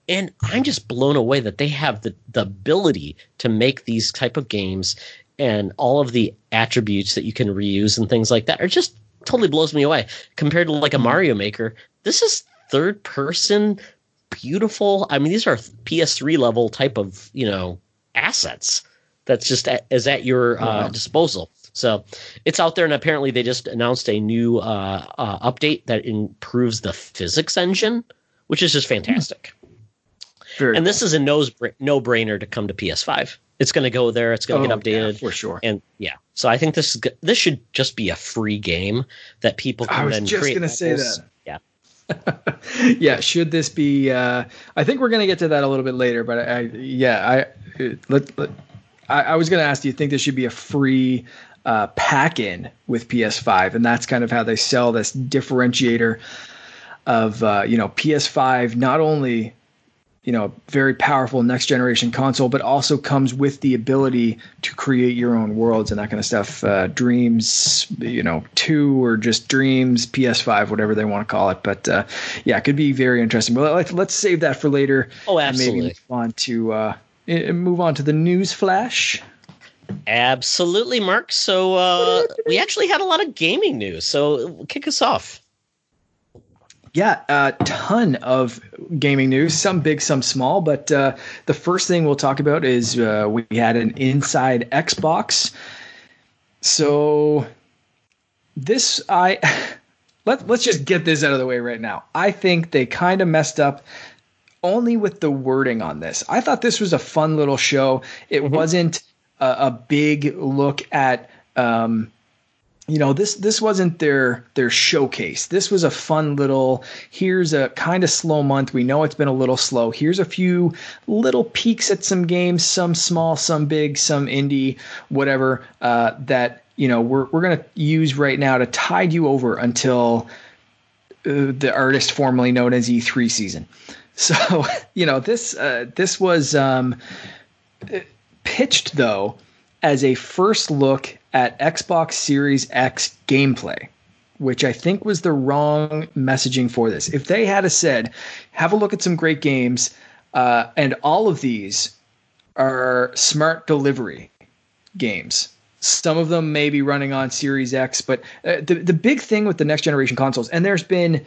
And I'm just blown away that they have the the ability to make these type of games and all of the attributes that you can reuse and things like that are just totally blows me away compared to like a. Mario Maker. This is third person beautiful. I mean, these are PS3 level type of, you know, assets that's just at, is at your uh, disposal. So it's out there, and apparently they just announced a new uh, uh, update that improves the physics engine, which is just fantastic. Very and this is a no no brainer to come to PS5. It's going to go there. It's going to oh, get updated yeah, for sure. And yeah, so I think this is this should just be a free game that people can I was then just going to say that. Yeah. [laughs] yeah, should this be? Uh, I think we're going to get to that a little bit later, but I, yeah, I let, let I, I, was going to ask, do you think this should be a free uh, pack in with PS5? And that's kind of how they sell this differentiator of uh, you know PS5 not only you know very powerful next generation console but also comes with the ability to create your own worlds and that kind of stuff. Uh, dreams you know 2 or just dreams ps5 whatever they want to call it. But uh, yeah it could be very interesting. But let's, let's save that for later. Oh absolutely maybe move on to uh, move on to the news flash absolutely mark so uh, we actually had a lot of gaming news so kick us off yeah, a ton of gaming news, some big, some small. But uh, the first thing we'll talk about is uh, we had an inside Xbox. So this, I [laughs] let let's just get this out of the way right now. I think they kind of messed up only with the wording on this. I thought this was a fun little show. It mm-hmm. wasn't a, a big look at um, you know this this wasn't their their showcase this was a fun little here's a kind of slow month we know it's been a little slow here's a few little peeks at some games some small some big some indie whatever uh, that you know we're, we're going to use right now to tide you over until uh, the artist formerly known as e3 season so [laughs] you know this uh, this was um, pitched though as a first look at Xbox Series X gameplay, which I think was the wrong messaging for this. If they had said, have a look at some great games, uh, and all of these are smart delivery games. Some of them may be running on Series X, but uh, the the big thing with the next generation consoles, and there's been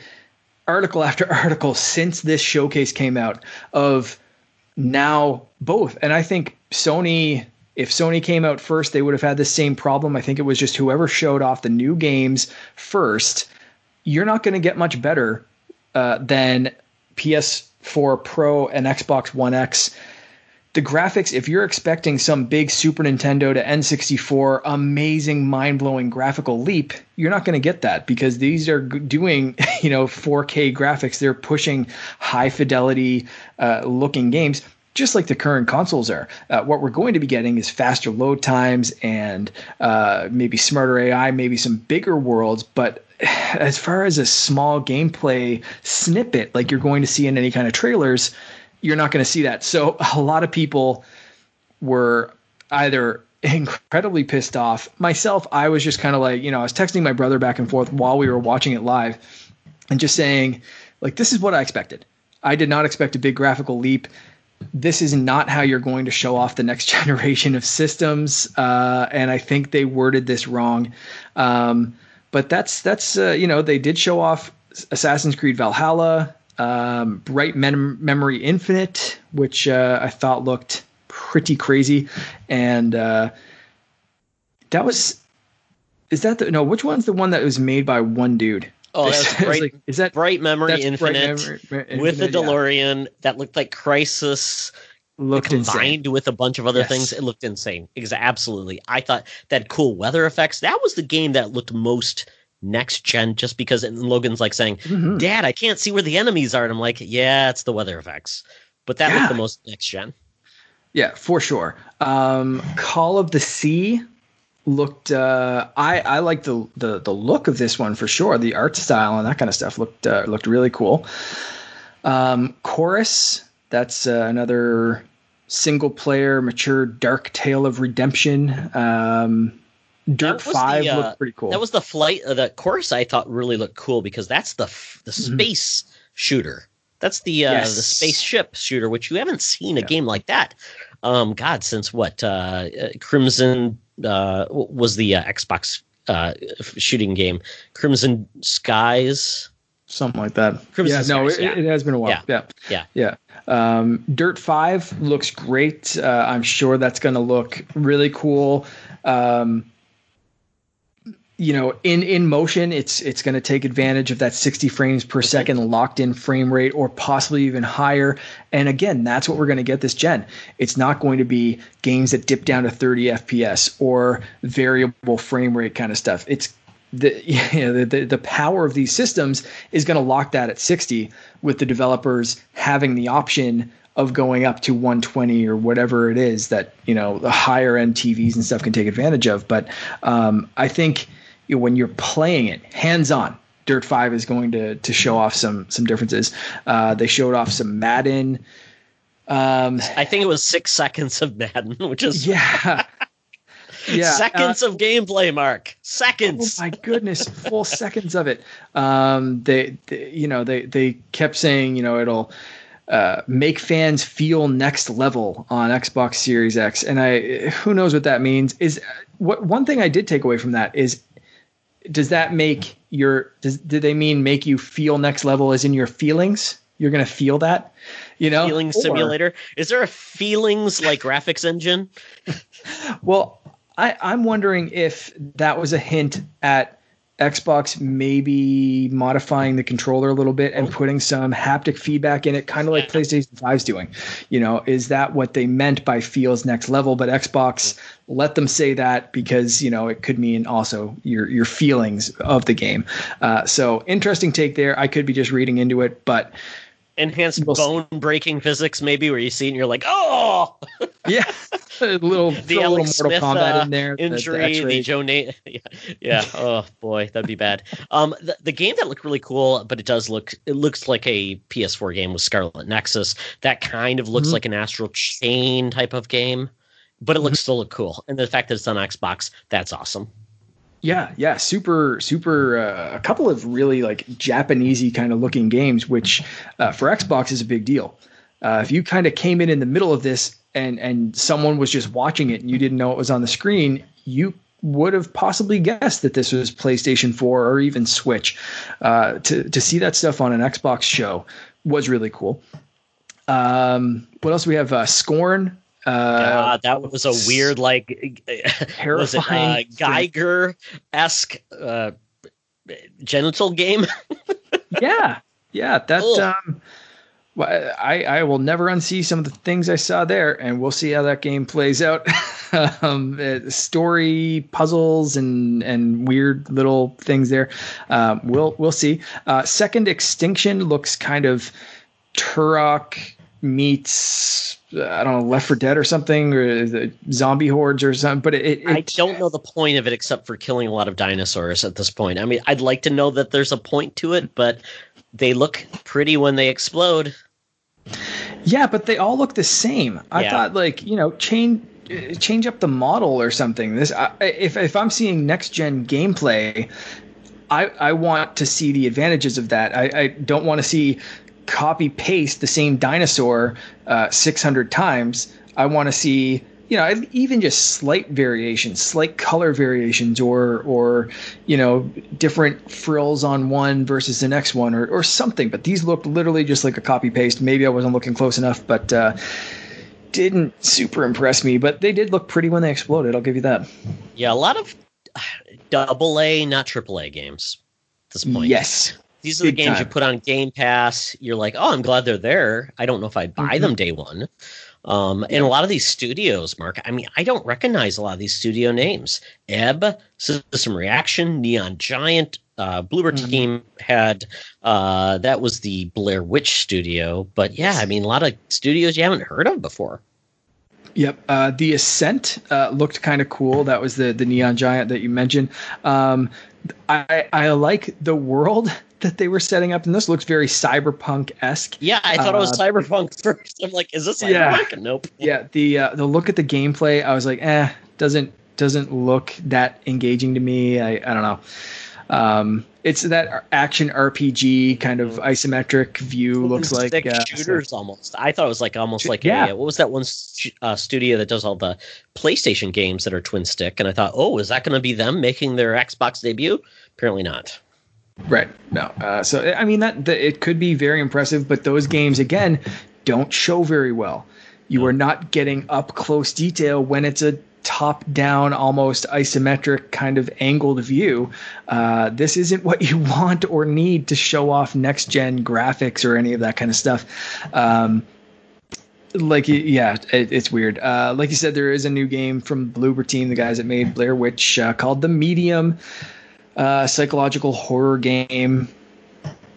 article after article since this showcase came out of now both, and I think Sony if Sony came out first, they would have had the same problem. I think it was just whoever showed off the new games first. You're not going to get much better uh, than PS4 Pro and Xbox One X. The graphics, if you're expecting some big Super Nintendo to N64 amazing, mind blowing graphical leap, you're not going to get that because these are doing, [laughs] you know, 4K graphics. They're pushing high fidelity uh, looking games just like the current consoles are. Uh, what we're going to be getting is faster load times and uh, maybe smarter AI, maybe some bigger worlds. But [sighs] as far as a small gameplay snippet, like you're going to see in any kind of trailers, you're not going to see that. So [laughs] a lot of people were either incredibly pissed off. Myself, I was just kind of like, you know, I was texting my brother back and forth while we were watching it live and just saying, like, this is what I expected. I did not expect a big graphical leap this is not how you're going to show off the next [laughs] generation of systems. Uh, and I think they worded this wrong. Um, but that's that's uh, you know they did show off Assassin's Creed Valhalla, um, Bright Mem- Memory Infinite, which uh, I thought looked pretty crazy, and uh, that was is that the no? Which one's the one that was made by one dude? Oh, that's [laughs] bright, like, is that bright memory infinite, bright memory, with a DeLorean yeah. that looked like Crysis looked combined insane. with a bunch of other yes. things. It looked insane. Absolutely, I thought that cool weather effects. That was the game that looked most next gen, just because it, Logan's like saying, mm-hmm. "Dad, I can't see where the enemies are," and I'm like, "Yeah, it's the weather effects." But that yeah. looked the most next gen. Yeah, for sure. Um, Call of the Sea looked uh, I I like the, the the look of this one for sure. The art style and that kind of stuff looked uh, looked really cool. Um, Chorus, that's uh, another single player mature dark tale of redemption. Um, Dirt Five the, uh, looked pretty cool. That was the flight. Uh, the Chorus I thought really looked cool because that's the the mm-hmm. space mm-hmm. shooter. That's the uh, yes. the spaceship shooter, which you haven't seen a yeah. game like that. Um, God, since what? Uh, Crimson uh, was the uh, Xbox uh, shooting game, Crimson Skies, something like that. Crimson yeah, no, it, yeah. it, has been a while. Yeah, yeah, yeah. yeah. Um, Dirt Five looks great. Uh, I'm sure that's going to look really cool. Um, you know, in in motion, it's it's going to take advantage of that 60 frames per second locked in frame rate, or possibly even higher. And again, that's what we're going to get this gen. It's not going to be games that dip down to 30 FPS or variable frame rate kind of stuff. It's the [laughs] you know, the, the power of these systems is going to lock that at 60 with the developers having the option of going up to 120 or whatever it is that you know the higher end TVs and stuff can take advantage of. But um, I think you know, when you're playing it hands on, Dirt Five is going to to show off some some differences. Uh, they showed off some Madden. Um, I think it was six seconds of Madden, [laughs] which is yeah. [laughs] yeah, seconds uh, of gameplay, Mark. Seconds. Oh my goodness, full [laughs] seconds of it. Um, they, they, you know, they they kept saying, you know, it'll uh, make fans feel next level on Xbox Series X, and I, who knows what that means. Is what one thing I did take away from that is does that make your does do they mean make you feel next level as in your feelings? You're gonna feel that, you know. Feeling simulator. Is there a feelings like graphics engine? [laughs] well, I, I'm wondering if that was a hint at Xbox maybe modifying the controller a little bit and putting some haptic feedback in it, kind of like PlayStation 5's doing. You know, is that what they meant by feels next level? But Xbox let them say that because you know it could mean also your your feelings of the game. Uh, so interesting take there. I could be just reading into it, but enhanced we'll bone breaking physics, maybe where you see it and you're like, oh, [laughs] yeah, [laughs] a little the a little Mortal Smith, Kombat uh, in there, injury, the, the, the Joe Nate, [laughs] yeah, yeah, oh boy, that'd be bad. Um, the, the game that looked really cool, but it does look, it looks like a PS4 game with Scarlet Nexus. That kind of looks mm-hmm. like an Astral Chain type of game, but it looks mm-hmm. still look cool, and the fact that it's on Xbox, that's awesome. Yeah, yeah, super, super. Uh, a couple of really like Japanesey kind of looking games, which uh, for Xbox is a big deal. Uh, if you kind of came in in the middle of this and and someone was just watching it and you didn't know it was on the screen, you would have possibly guessed that this was PlayStation 4 or even Switch. Uh, to to see that stuff on an Xbox show was really cool. Um, what else we have? Uh, Scorn uh, that was a weird, like, was it uh, Giger esque uh, genital game? [laughs] yeah, yeah. That um, I I will never unsee some of the things I saw there, and we'll see how that game plays out. [laughs] um, uh, story puzzles and and weird little things there. Um, we'll we'll see. Uh, Second Extinction looks kind of Turok meets I don't know Left 4 Dead or something or the zombie hordes or something. But it, it, I don't know the point of it except for killing a lot of dinosaurs at this point. I mean, I'd like to know that there's a point to it, but they look pretty when they explode. Yeah, but they all look the same. I yeah. thought like you know change change up the model or something. This I, if if I'm seeing next gen gameplay. I, I want to see the advantages of that. I, I don't want to see copy paste the same dinosaur uh, 600 times. I want to see you know even just slight variations slight color variations or or you know different frills on one versus the next one or, or something but these look literally just like a copy paste. Maybe i wasn't looking close enough but uh, didn't super impress me but they did look pretty when they exploded i'll give you that. Yeah a lot of double a not triple a games at this point. Yes these are the games time. you put on Game Pass. You're like, oh, I'm glad they're there. I don't know if I'd buy mm-hmm. them day one. Um, and a lot of these studios, Mark, I mean, I don't recognize a lot of these studio names. Ebb, System Reaction, Neon Giant, uh, Bloober mm-hmm. Team had uh, that was the Blair Witch studio. But yeah, I mean, a lot of studios you haven't heard of before. Yep, uh, the Ascent uh, looked kind of cool. That was the the neon giant that you mentioned. Um, I I like the world that they were setting up, and this looks very cyberpunk esque. Yeah, I thought uh, it was uh, cyberpunk [laughs] first. I'm like, is this cyberpunk? Yeah, nope. Yeah, the uh, the look at the gameplay, I was like, eh, doesn't doesn't look that engaging to me. I I don't know. Um, it's that action RPG kind of isometric view. Looks like uh, shooters so. almost. I thought it was like almost like yeah. A, what was that one uh, studio that does all the PlayStation games that are twin stick? And I thought, oh, is that going to be them making their Xbox debut? Apparently not. Right. No. Uh, so I mean that, it could be very impressive, but those games again don't show very well. You are not getting up close detail when it's a top down, almost isometric kind of angled view. Uh, this isn't what you [laughs] want or need to show off next gen graphics or any of that kind of stuff. Um, like yeah it, it's weird uh, like you said there is a new game from bloober team the guys that made blair witch uh, called the medium uh, psychological horror game.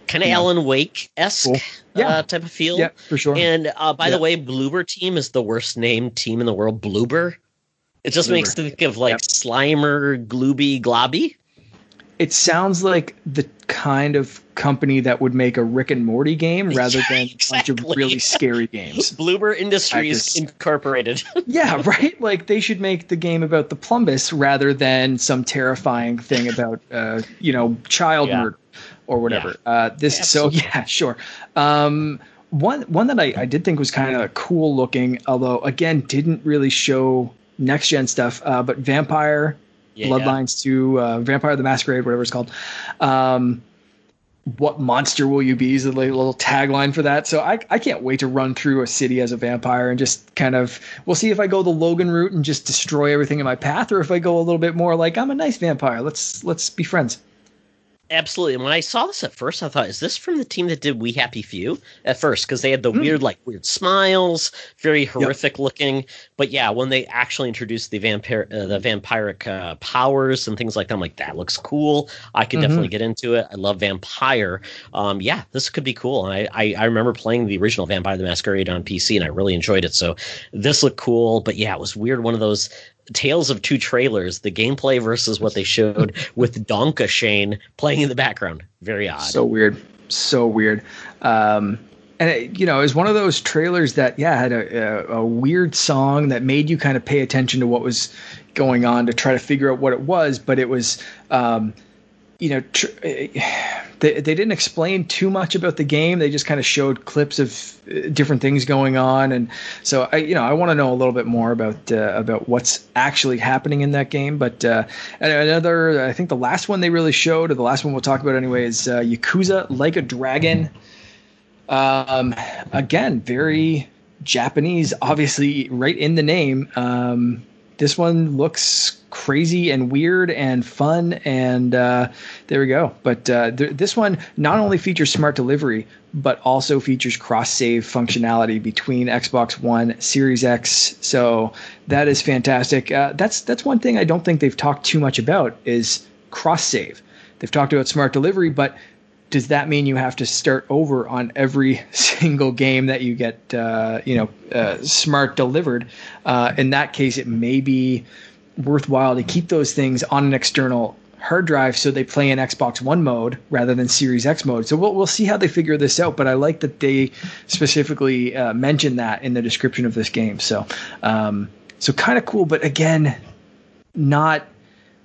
Kind of Alan Wake esque cool. yeah. uh, type of feel. Yeah, for sure. And uh, by yeah. the way, Bloober Team is the worst named team in the world. Bloober. It just Bloober. makes me think of like yep. Slimer, Glooby, Globby. It sounds like the kind of company that would make a Rick and Morty game rather [laughs] than exactly. a bunch of really scary games. [laughs] Bloober Industries Incorporated. [laughs] yeah, right. Like they should make the game about the plumbus rather than some terrifying thing about uh, you know child yeah. murder or whatever. Yeah. Uh, this so yeah, sure. Um, one one that I, I did think was kind of cool looking, although again didn't really show next gen stuff. Uh, but Vampire yeah, Bloodlines. 2, uh, Vampire the Masquerade, whatever it's called. Um, what monster will you be is a little tagline for that. So I, I can't wait to run through a city as a vampire and just kind of we'll see if I go the Logan route and just destroy everything in my path, or if I go a little bit more like I'm a nice vampire. Let's let's be friends. Absolutely. And when I saw this at first, I thought, is this from the team that did We Happy Few at first? Because they had the mm. weird, like, weird smiles, very horrific yep. looking. But yeah, when they actually introduced the vampire, uh, the vampiric uh, powers and things like that, I'm like, that looks cool. I could mm-hmm. definitely get into it. I love Vampire. Um, yeah, this could be cool. And I, I, I remember playing the original Vampire the Masquerade on PC, and I really enjoyed it. So this looked cool. But yeah, it was weird. One of those tales of two trailers the gameplay versus what they showed with Donka Shane playing in the background. Very odd. So weird. So weird. Um, and it, you know, it was one of those trailers that, yeah, had a, a, a weird song that made you kind of pay attention to what was going on to try to figure out what it was, but it was, um, you know, tr- they, they didn't explain too much about the game. They just kind of showed clips of uh, different things going on, and so I, you know, I want to know a little bit more about uh, about what's actually happening in that game. But uh, another, I think the last one they really showed, or the last one we'll talk about anyway, is uh, Yakuza Like a Dragon. Um, again, very Japanese, obviously, right in the name. Um, this one looks crazy and weird and fun, and uh, there we go. But uh, th- this one not only features smart delivery, but also features cross save functionality between Xbox One, Series X. So that is fantastic. Uh, that's that's one thing I don't think they've talked too much about is cross save. They've talked about smart delivery, but does that mean you have to start over on every [laughs] single game that you get, uh, you know, uh, smart delivered? Uh, in that case, it may be worthwhile to keep those things on an external hard drive so they play in Xbox One mode rather than Series X mode. So we'll we'll see how they figure this out. But I like that they specifically uh, mentioned that in the description of this game. So um, so kind of cool, but again, not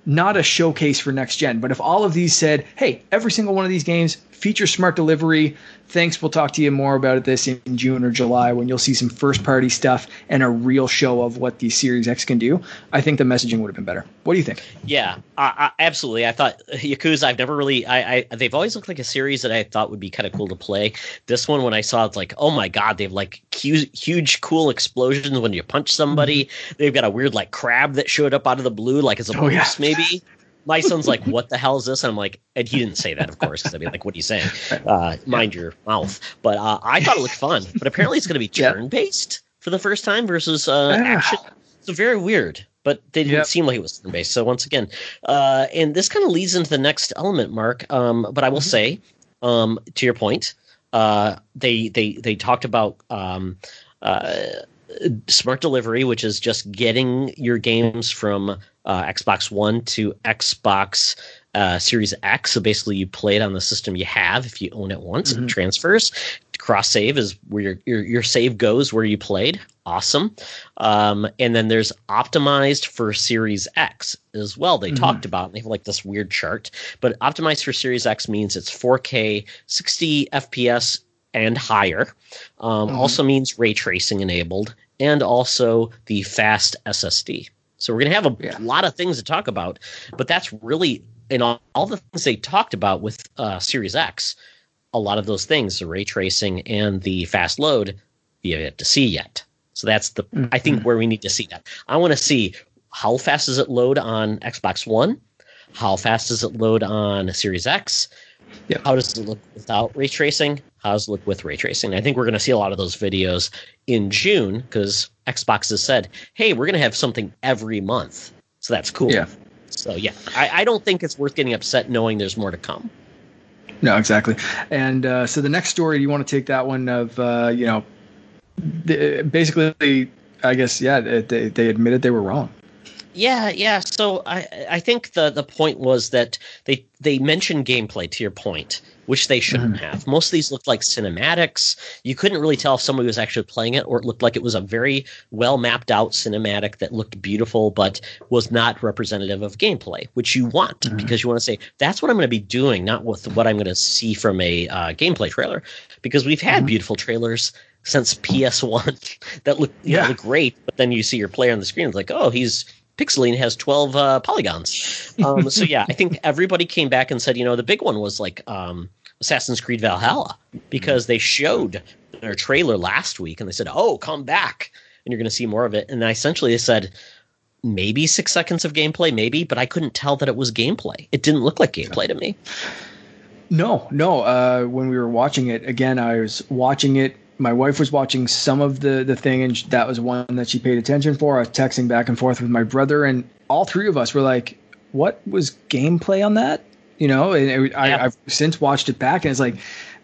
not a showcase for next gen. But if all of these said, hey, every single one of these games feature smart delivery, thanks. We'll talk to you more about this in June or July when you'll see some first party stuff and a real show of what the Series X can do. I think the messaging would have been better. What do you think? Yeah, I, I, absolutely. I thought Yakuza. I've never really. I, I they've always looked like a series that I thought would be kind of cool to play. This one, when I saw, it's like, oh my god, they've like huge, huge, cool explosions when you punch somebody. Mm-hmm. They've got a weird like crab that showed up out of the blue, like as a oh, yeah. maybe my son's like, "What the hell is this?" And I'm like, and he didn't say that, of course, because I'd be like, "What are you saying? Uh, mind your mouth." But uh, I thought it looked fun. But apparently, it's going to be [laughs] turn based for the first time versus uh, action. So very weird. But they didn't yep. seem like it was turn based. So once again, uh, and this kind of leads into the next element, Mark. Um, but I will mm-hmm. say, um, to your point, uh, they they they talked about. Um, uh, smart delivery, which is just getting your games from uh, Xbox One to Xbox uh, Series X. So basically, you play it on the system you have if you own it once. Mm-hmm. It transfers. Cross save is where your, your, your save goes where you played. Awesome. Um, and then there's optimized for Series X as well. They mm-hmm. talked about. They have like this weird chart, but optimized for Series X means it's 4K, 60 FPS and higher. Um, mm-hmm. Also means ray tracing enabled, and also the fast SSD. So we're going to have a yeah. lot of things to talk about, but that's really in all, all the things they talked about with uh, Series X. A lot of those things, the ray tracing and the fast load, you have yet to see yet. So that's the mm-hmm. I think where we need to see that. I want to see how fast does it load on Xbox One, how fast does it load on Series X, Yep. How does it look without ray tracing? How does it look with ray tracing? I think we're going to see a lot of those videos in June because Xbox has said, hey, we're going to have something every month. So that's cool. Yeah. So, yeah, I, I don't think it's worth getting upset knowing there's more to come. No, exactly. And uh, so the next story, you want to take that one of, uh, you know, the, basically, I guess, yeah, they, they admitted they were wrong. Yeah, yeah. So I I think the the point was that they they mentioned gameplay to your point, which they shouldn't mm. have. Most of these looked like cinematics. You couldn't really tell if somebody was actually playing it, or it looked like it was a very well mapped out cinematic that looked beautiful, but was not representative of gameplay, which you want mm. because you want to say that's what I'm going to be doing, not with what I'm going to see from a uh, gameplay trailer. Because we've had mm. beautiful trailers since PS1 [laughs] that look yeah. Know, look great, but then you see your player on the screen, it's like, oh, he's Pixeline has 12 uh, polygons. Um, so yeah, I think [laughs] everybody came back and said, you know, the big one was like um, Assassin's Creed Valhalla because they showed their trailer last week and they said, oh, come back and you're going to see more of it. And I essentially they said, maybe six seconds of gameplay, maybe, but I couldn't tell that it was gameplay. It didn't look like gameplay to me. No, no. Uh, when we were watching it again, I was watching it. My wife was watching some of the the thing, and that was one that she paid attention for. I was texting back and forth with my brother, and all three of us were like, "What was gameplay on that?" You know, and it, yeah. I, I've since watched it back, and it's like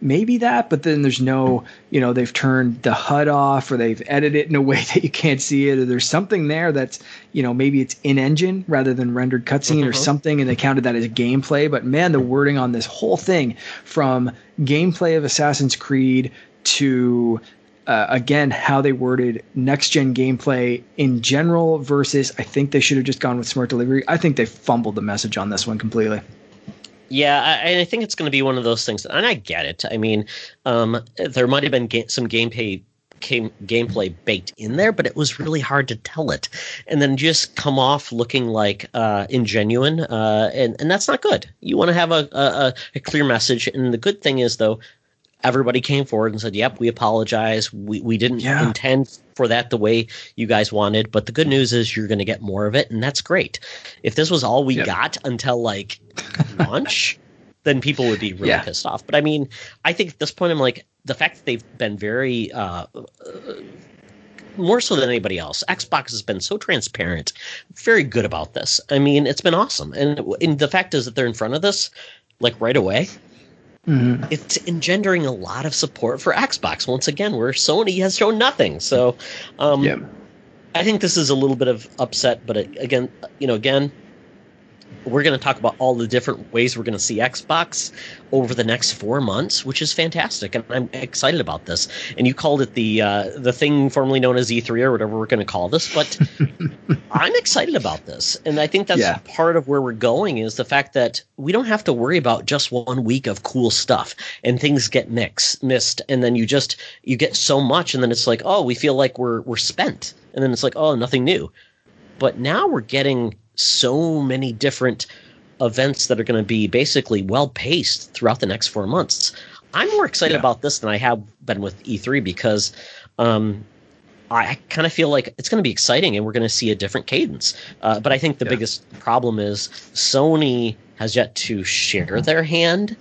maybe that, but then there's no, you know, they've turned the HUD off or they've edited it in a way [laughs] that you can't see it, or there's something there that's, you know, maybe it's in engine rather than rendered cutscene mm-hmm. or something, and they counted that as gameplay. But man, the wording on this whole thing from gameplay of Assassin's Creed to uh, again how they worded next gen gameplay in general versus I think they should have just gone with smart delivery. I think they fumbled the message on this one completely. Yeah, I, I think it's going to be one of those things, and I get it. I mean, um, there might have been ga- some gameplay Game, gameplay baked in there, but it was really hard to tell it, and then just come off looking like uh, ingenuine, uh, and and that's not good. You want to have a, a, a clear message, and the good thing is though, everybody came forward and said, "Yep, we apologize. We we didn't yeah. intend for that the way you guys wanted." But the good news is you're going to get more of it, and that's great. If this was all we yep. got until like launch, [laughs] then people would be really yeah. pissed off. But I mean, I think at this point, I'm like the fact that they've been very. Uh, more so than anybody else, Xbox has been so transparent, very good about this. I mean, it's been awesome, and, and the fact is that they're in front of this, like right away. Mm-hmm. It's engendering a lot of support for Xbox once again, where Sony has shown nothing. So, um, yeah. I think this is a little bit of upset, but it, again, you know, again, we're going to talk about all the different ways we're going to see Xbox over the next four months, which is fantastic, and I'm excited about this. And you called it the uh, the thing formerly known as E3 or whatever we're going to call this, but [laughs] I'm excited about this, and I think that's yeah. part of where we're going is the fact that we don't have to worry about just one week of cool stuff and things get mixed, missed, and then you just you get so much, and then it's like, oh, we feel like we're we're spent, and then it's like, oh, nothing new. But now we're getting so many different events that are going to be basically well paced throughout the next four months. I'm more excited yeah. about this than I have been with E3 because um, I kind of feel like it's going to be exciting and we're going to see a different cadence. Uh, but I think the yeah. biggest problem is Sony has yet to share their hand.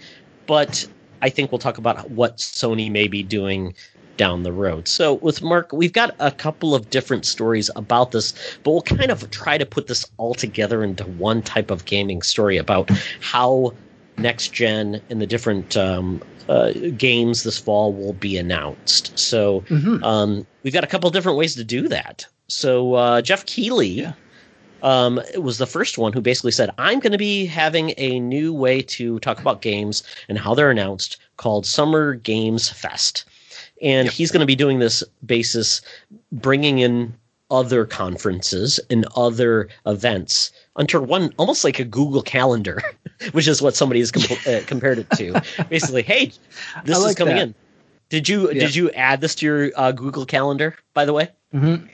But I think we'll talk about what Sony may be doing down the road. So with Mark, we've got a couple of different stories about this, but we'll kind of try to put this all together into one type of gaming story about how next gen and the different um, uh, games this fall will be announced. So mm-hmm. um, we've got a couple different ways to do that. So uh, Geoff Keighley. Yeah. Um, was the first one who basically said, I'm going to be having a new way to talk about games and how they're announced called Summer Games Fest and yep. he's going to be doing this basis, bringing in other conferences and other events under one, almost like a Google Calendar, [laughs] which is what somebody has comp- [laughs] uh, compared it to. Basically, hey, [laughs] this like is coming that. in. Did you yeah. did you add this to your uh, Google Calendar? By the way. Mm-hmm.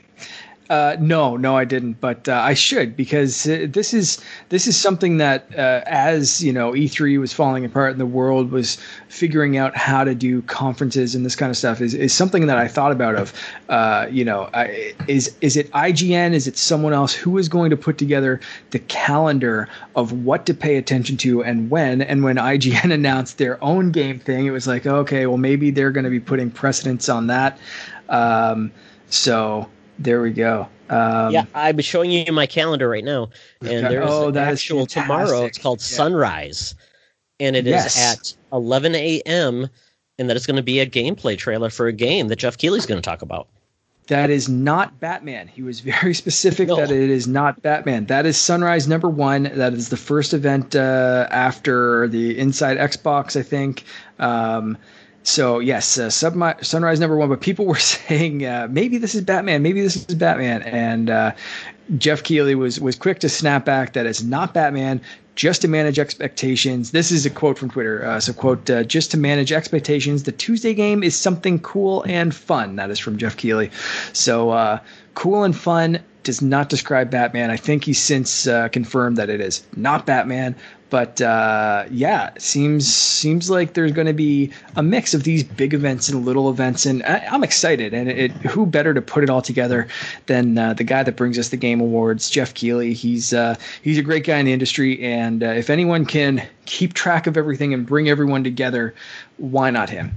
Uh, no, no, I didn't, but uh, I should because uh, this is this is something that, uh, as you know, E3 was falling apart and the world was figuring out how to do conferences and this kind of stuff is, is something that I thought about. Of, uh, you know, I, is is it IGN? Is it someone else who is going to put together the calendar of what to pay attention to and when? And when IGN [laughs] announced their own game thing, it was like, okay, well, maybe they're going to be putting precedence on that. Um, so there we go. Um, yeah, I'm showing you my calendar right now, and there's oh, an actual tomorrow. It's called yeah. Sunrise, and it yes. is at 11 a.m. And that is going to be a gameplay trailer for a game that Geoff Keighley's going to talk about. That is not Batman. He was very [laughs] specific no. that it is not Batman. That is Sunrise number one. That is the first event uh, after the Inside Xbox, I think. Um, so yes, uh, Sub- Sunrise number one. But people were [laughs] saying uh, maybe this is Batman, maybe this is Batman, and uh, Geoff Keighley was was quick to snap back that it's not Batman. Just to manage expectations. This is a quote from Twitter. Uh, so, quote, uh, just to manage expectations, the Tuesday game is something cool and fun. That is from Geoff Keighley. So, uh, cool and fun does not describe Batman. I think he's since confirmed that it is not Batman, But uh, yeah, seems seems like there's going to be a mix of these big events and little events, and I, am excited. And it, who better to put it all together than uh, the guy that brings us the Game Awards, Geoff Keighley. He's uh, he's a great guy in the industry, and uh, if anyone can keep track of everything and bring everyone together, why not him?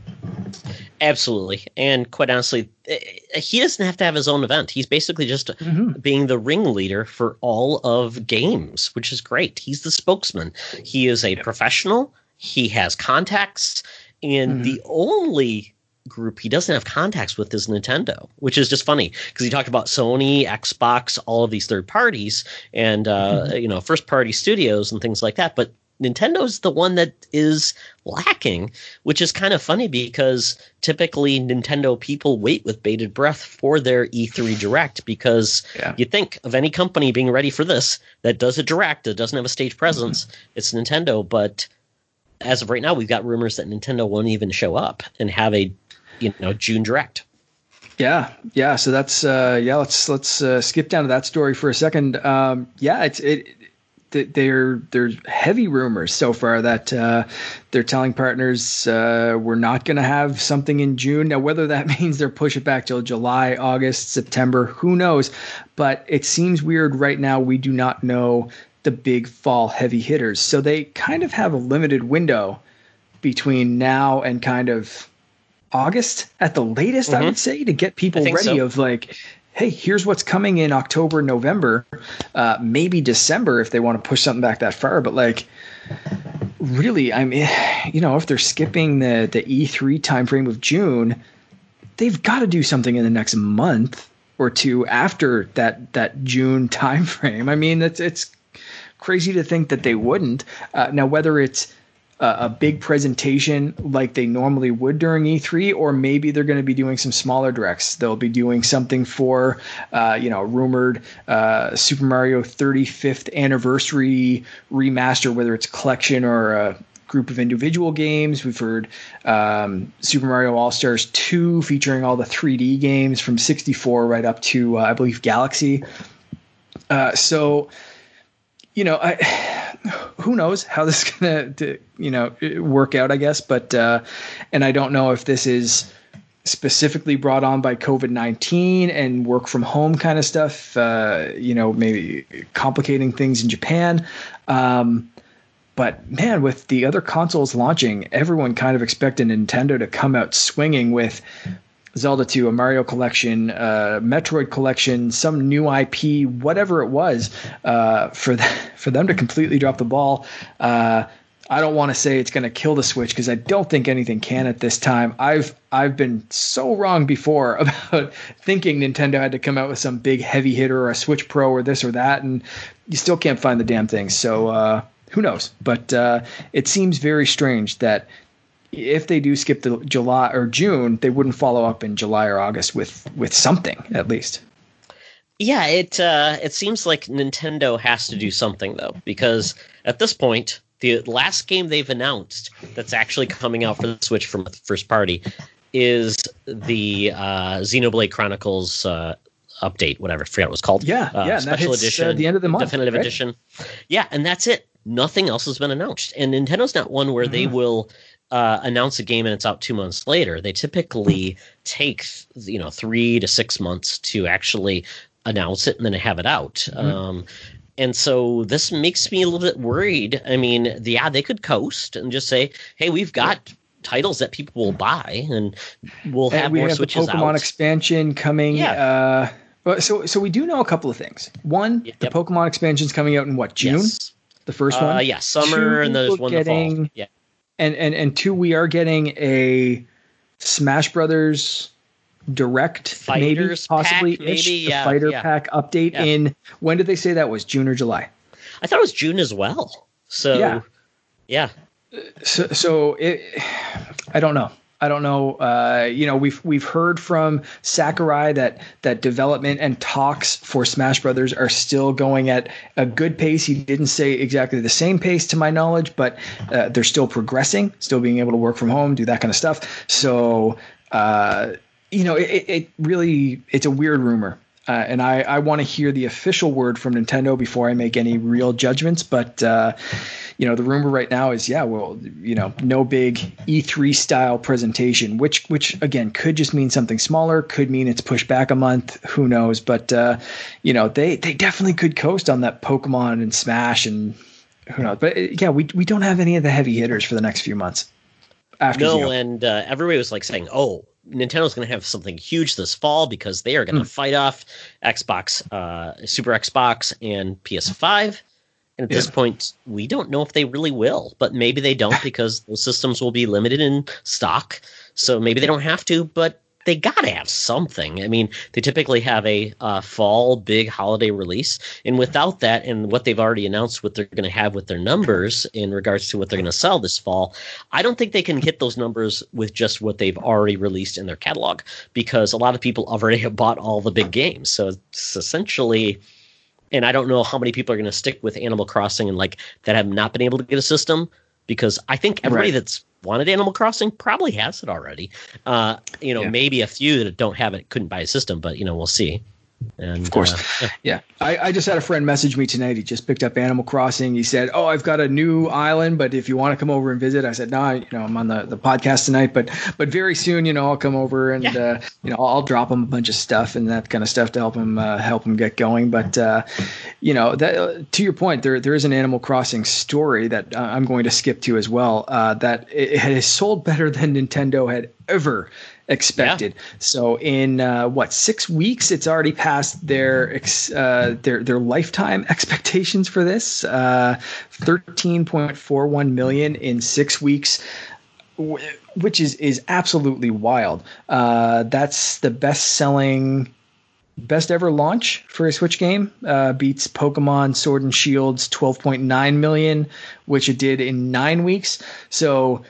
Absolutely. And quite honestly, eh, he doesn't have to have his own event. He's basically just mm-hmm. being the ringleader for all of games, which is great. He's the spokesman. He is a professional, he has contacts, and mm-hmm. the only group he doesn't have contacts with is Nintendo, which is just funny because he talked about Sony, Xbox, all of these third parties and uh, mm-hmm. you know first party studios and things like that. But Nintendo's the one that is lacking, which is kind of funny because typically Nintendo people wait with bated breath for their E3 Direct because yeah. you think of any company being ready for this that does a direct that doesn't have a stage presence, mm-hmm. it's Nintendo. But as of right now, we've got rumors that Nintendo won't even show up and have a you know June Direct. Yeah, yeah. So that's uh, yeah. Let's let's uh, skip down to that story for a second. Um, yeah, it's it there there's heavy rumors so far that uh, they're telling partners uh, we're not going to have something in June. Now, whether that [laughs] means they're push it back till July, August, September, who knows? But it seems weird right now. We do not know the big fall heavy hitters, so they kind of have a limited window between now and kind of August at the latest. Mm-hmm. I would say to get people ready so. of like hey, here's what's coming in October, November, uh, maybe December if they want to push something back that far. But like, really, I mean, [sighs] you know, if they're skipping the the E3 timeframe of June, they've got to do something in the next month or two after that that June [laughs] timeframe. I mean, it's it's crazy to think that they wouldn't. Uh, now, whether it's a big presentation like they normally would during E3, or maybe they're going to be doing some smaller directs. They'll be doing something for, uh, you know, rumored uh, Super Mario 35th anniversary remaster, whether it's collection or a group of individual games. We've heard um, Super Mario All Stars 2 featuring all the 3D games from 64 right up to, uh, I believe, Galaxy. Uh, so, you know, I [sighs] who knows how this is [laughs] gonna you know work out i guess but uh and i don't know if this is specifically brought on by covid-19 and work from home kind of stuff uh you know maybe complicating things in japan. Um but man with the other consoles launching everyone kind of expected nintendo to come out swinging with Zelda 2, a Mario collection, uh, Metroid collection, some new IP, whatever it was, uh, for [laughs] for them to completely drop the ball. Uh, I don't want to say it's going to kill the Switch because I don't think anything can at this time. I've I've been so wrong before [laughs] about thinking Nintendo had to come out with some big heavy hitter or a Switch Pro or this or that, and you still can't find the damn thing. So uh, who knows? But uh, it seems very strange that if they do skip the July or June, they wouldn't follow up in July or August with with something at least. Yeah, it uh, it seems like Nintendo has to do something though, because at this point, the last game they've announced that's actually coming out for the Switch from the first party is the uh, Xenoblade Chronicles uh, update, whatever. I forgot what it was called. Yeah, uh, yeah. Special hits, uh, edition, the end of the month, definitive right? edition. Yeah, and that's it. Nothing else has been announced, and Nintendo's not one where mm-hmm. they will uh, announce a game and it's out two months later. They typically take you know three to six months to actually announce it and then have it out. Mm-hmm. Um, and so this makes me a little bit worried. I mean, yeah, they could coast and just say, "Hey, we've got." Titles that people will buy, and we'll have and we more have switches the Pokemon out. expansion coming. Yeah. Uh, so, so we do know a couple of things. One, yep. the Pokemon expansion is coming out in what June? Yes. The first uh, one. Yeah, summer, Two, and there's one getting, the fall. Yeah and and and two, we are getting a Smash Brothers direct, Fighters maybe possibly pack, maybe, yeah, fighter yeah. pack update yeah. in when did they say that was June or July? I thought it was June as well. So yeah, yeah. So so it, I don't know. I don't know. Uh, you know, we've we've heard from Sakurai that that development and talks for Smash Brothers are still going at a good pace. He didn't say exactly the same pace, to my knowledge, but uh, they're still progressing, still being able to work from home, do that kind of stuff. So, uh, you know, it, it really it's a weird rumor. Uh, and I, I want to hear the official word from Nintendo before I make any real judgments. But uh, you know, the rumor right now is, yeah, well, you know, no big E3 style presentation, which which again could just mean something smaller, could mean it's pushed back a month, who knows? But uh, you know, they they definitely could coast on that Pokemon and Smash and who knows. But uh, yeah, we we don't have any of the heavy hitters for the next few months. After no, and uh, everybody was like saying, "Oh, Nintendo's going to have something huge this fall because they are going to mm. fight off Xbox, uh, Super Xbox, and PS5." And at yeah. this point, we don't know if they really will, but maybe they don't [laughs] because those systems will be limited in stock. So maybe they don't have to, but they got to have something. I mean, they typically have a uh, fall big holiday release, and without that, and what they've already announced, what they're going to have with their numbers in regards to what they're going to sell this fall, I don't think they can hit those numbers with just what they've already released in their catalog because a lot of people already have bought all the big games. So it's essentially. And I don't know how many people are going to stick with Animal Crossing and like that have not been able to get a system because I think everybody right. that's wanted Animal Crossing probably has it already. Uh, you know, yeah. maybe a few that don't have it couldn't buy a system, but you know, we'll see. And, of course, uh, yeah. I, I, just had a friend message me tonight. He just picked up Animal Crossing. He said, "Oh, I've got a new island, but if you want to come over and visit," I said, "No, nah, you know, I'm on the, the podcast tonight, but but very soon, you know, I'll come over and yeah. uh, you know, I'll drop him a bunch of stuff and that kind of stuff to help him uh, help him get going." But uh, you know, that uh, to your point, there there is an Animal Crossing story that uh, I'm going to skip to as well. that it, it has sold better than Nintendo had ever expected. Yeah. So in uh, what six weeks, it's already passed their uh, their their lifetime [laughs] expectations for this. Uh, Thirteen point four one million in six weeks. which is is absolutely wild. Uh, that's the best selling best ever launch for a Switch game. Uh, beats Pokemon Sword and Shield's 12.9 million, which it did in nine weeks. So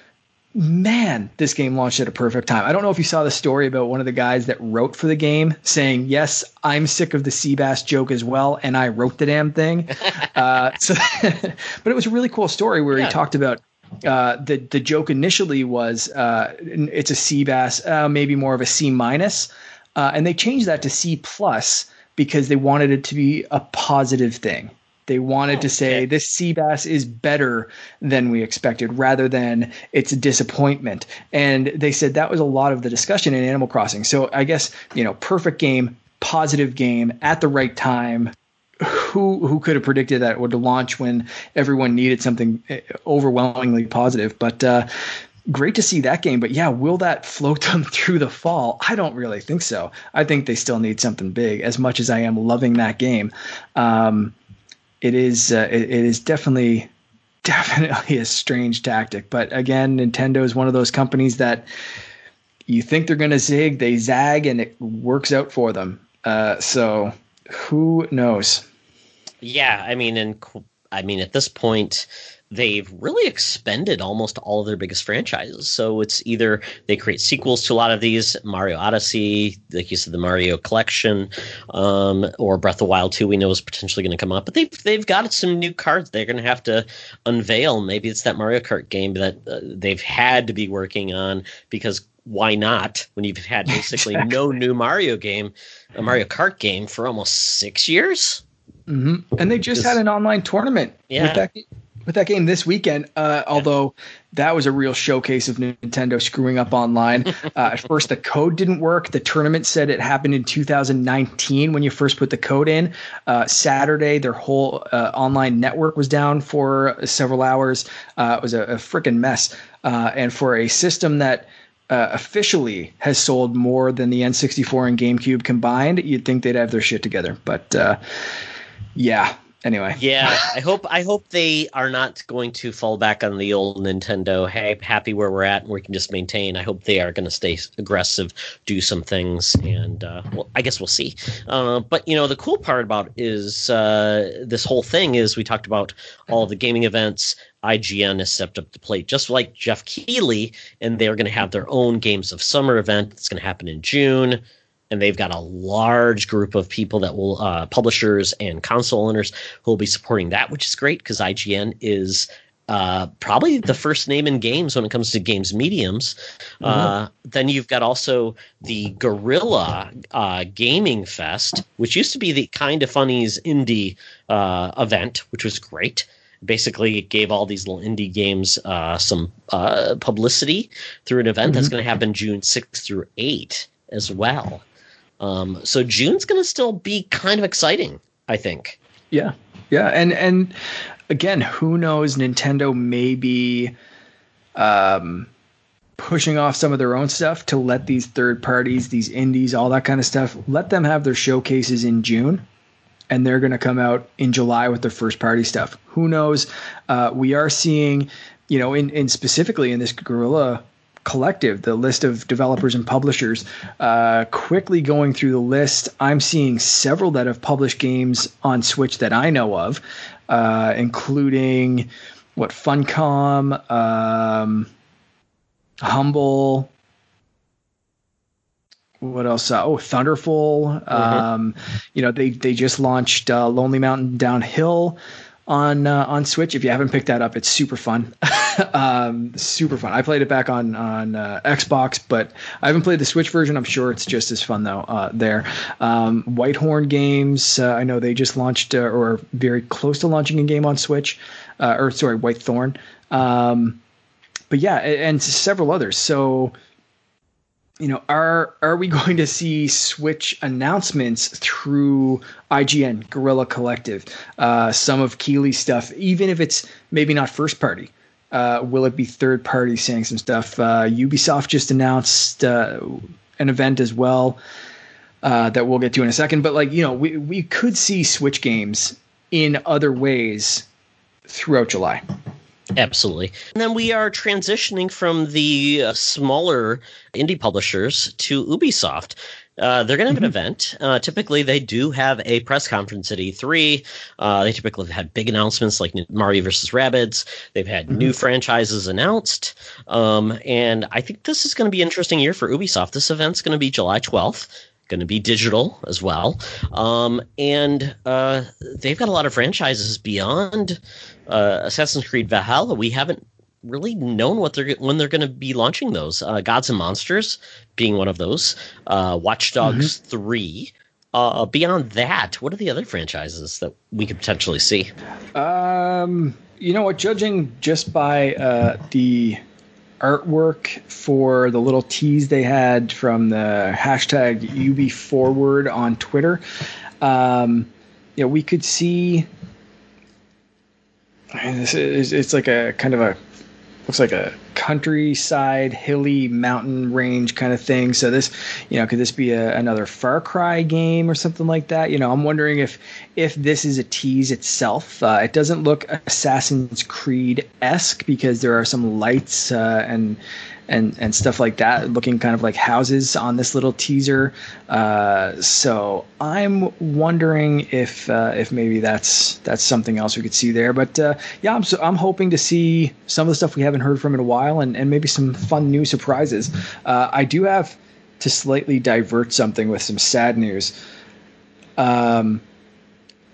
man, this game launched at a perfect time. I don't know if you saw the story about one of the guys that wrote for the game saying, Yes, I'm sick of the sea bass joke as well, and I wrote the damn thing. [laughs] uh, so, [laughs] but it was a really cool story where yeah. he talked about uh, the the joke initially was uh, it's a C bass, uh, maybe more of a C minus, uh, and they changed that to C plus because they wanted it to be a positive thing. They wanted oh, to say okay. this sea bass is better than we expected rather than it's a disappointment. And they said that was a lot of the discussion in Animal Crossing. So I guess, you know, perfect game, positive game at the right time. Who who could have predicted that it would launch when everyone needed something eh, overwhelmingly positive? But uh, great to see that game. But yeah, will that float [laughs] them through the fall? I don't really think so. I think they still need something big. As much as I am loving that game, um, it is uh, it, it is definitely [laughs] definitely a strange tactic. But again, Nintendo is one of those companies that you think they're going to zig, they zag, and it works out for them. Uh, so who knows? Yeah, I mean, and I mean, at this point, they've really expended almost all of their biggest franchises. So it's either they create sequels to a lot of these Mario Odyssey, like you said, the Mario Collection, um, or Breath of the Wild 2, we know is potentially going to come up. But they've, they've got some new cards they're going to have to unveil. Maybe it's that Mario Kart game that uh, they've had to be working on because why not when you've had [laughs] basically exactly. no new Mario game, a Mario Kart game for almost six years? Mm-hmm. And they just, just had an online tournament yeah. with that with that game this weekend. Uh, although that was a real showcase of Nintendo screwing up online. [laughs] Uh, at first, the code didn't work. The tournament said it happened in 2019 when you first put the code in. Uh, Saturday, their whole uh, online network was down for several hours. Uh, it was a, a freaking mess. Uh, and for a system that officially has sold more than the N64 and GameCube combined, you'd think they'd have their shit together. But yeah, anyway. Yeah, [laughs] I hope I hope they are not going to fall back on the old Nintendo. Hey, happy where we're at, and we can just maintain. I hope they are going to stay aggressive, do some things, and uh, well, I guess we'll see. Uh, but you know, the cool part about is uh, this whole thing is we talked about all the gaming events. IGN has stepped up the plate, just like Geoff Keighley, and they're going to have their own Games of Summer event that's going to happen in June and they've got a large group of people that will uh, publishers and console owners who will be supporting that, which is great because IGN is uh, probably the first name in games when it comes to games mediums. Mm-hmm. Uh, then you've got also the Guerrilla uh, Gaming Fest, which used to be the kind of funnies indie uh, event, which was great. Basically, it gave all these little indie games uh, some uh, publicity through an event mm-hmm. that's going to happen June 6th through 8 as well. Um, so June's going to still be kind of exciting, I think. Yeah, yeah, and and again, who knows? Nintendo may be um, pushing off some of their own stuff to let these third parties, these indies, all that kind of stuff, let them have their showcases in June. And they're going to come out in July with their first party stuff. Who knows? Uh, we are seeing, you know, in, in specifically in this Guerrilla collective, the list of developers and publishers. Uh, quickly going through the list, I'm seeing several that have published games on Switch that I know of uh, including what Funcom, um, Humble. What else? Uh, oh, Thunderful. Mm-hmm. Um, you know, they they just launched uh, Lonely Mountain Downhill on uh, on Switch. If you haven't picked that up, it's super fun. [laughs] um, super fun. I played it back on on uh, Xbox, but I haven't played the Switch version. I'm sure it's just as fun though. Uh, there, um, Whitehorn Games. Uh, I know they just launched uh, or very close to launching a game on Switch, uh, or sorry, Whitethorn. Um, but yeah, and several others. So you know, are are we going to see Switch announcements through IGN, Guerrilla Collective, uh, some of Keighley's stuff, even if it's maybe not first party? Uh, will it be third party saying some stuff? Uh, Ubisoft just announced uh, an event as well uh, that we'll get to in a second. But like you know, we we could see Switch games in other ways throughout July. Absolutely. And then we are transitioning from the uh, smaller indie publishers to Ubisoft. Uh, they're going to have mm-hmm. an event. Uh, typically, they do have a press conference at E3. Uh, they typically have had big announcements like Mario versus Rabbids. They've had mm-hmm. new franchises announced. Um, and I think this is going to be an interesting year for Ubisoft. This event's going to be July 12th going to be digital as well. Um, and uh, they've got a lot of franchises beyond uh, Assassin's Creed Valhalla. We haven't really known what they're when they're going to be launching those. Uh, Gods and Monsters being one of those. Uh, Watch Dogs mm-hmm. Three. Uh, beyond that, what are the other franchises that we could potentially see? Um, you know what? Judging just by uh, the artwork for the little tease they had from the hashtag Ubi Forward on Twitter. Um, you know, we could see. It's like a kind of a looks like a countryside, hilly mountain range kind of thing. So this, you know, could this be a, another Far Cry game or something like that? You know, I'm wondering if if this is a tease itself. Uh, it doesn't look Assassin's Creed esque because there are some lights uh, and and and stuff like that, looking kind of like houses on this little teaser. Uh, so I'm wondering if uh, if maybe that's that's something else we could see there. But uh, yeah, I'm so, I'm hoping to see some of the stuff we haven't heard from in a while, and and maybe some fun new surprises. Uh, I do have to slightly divert something with some sad news. Um,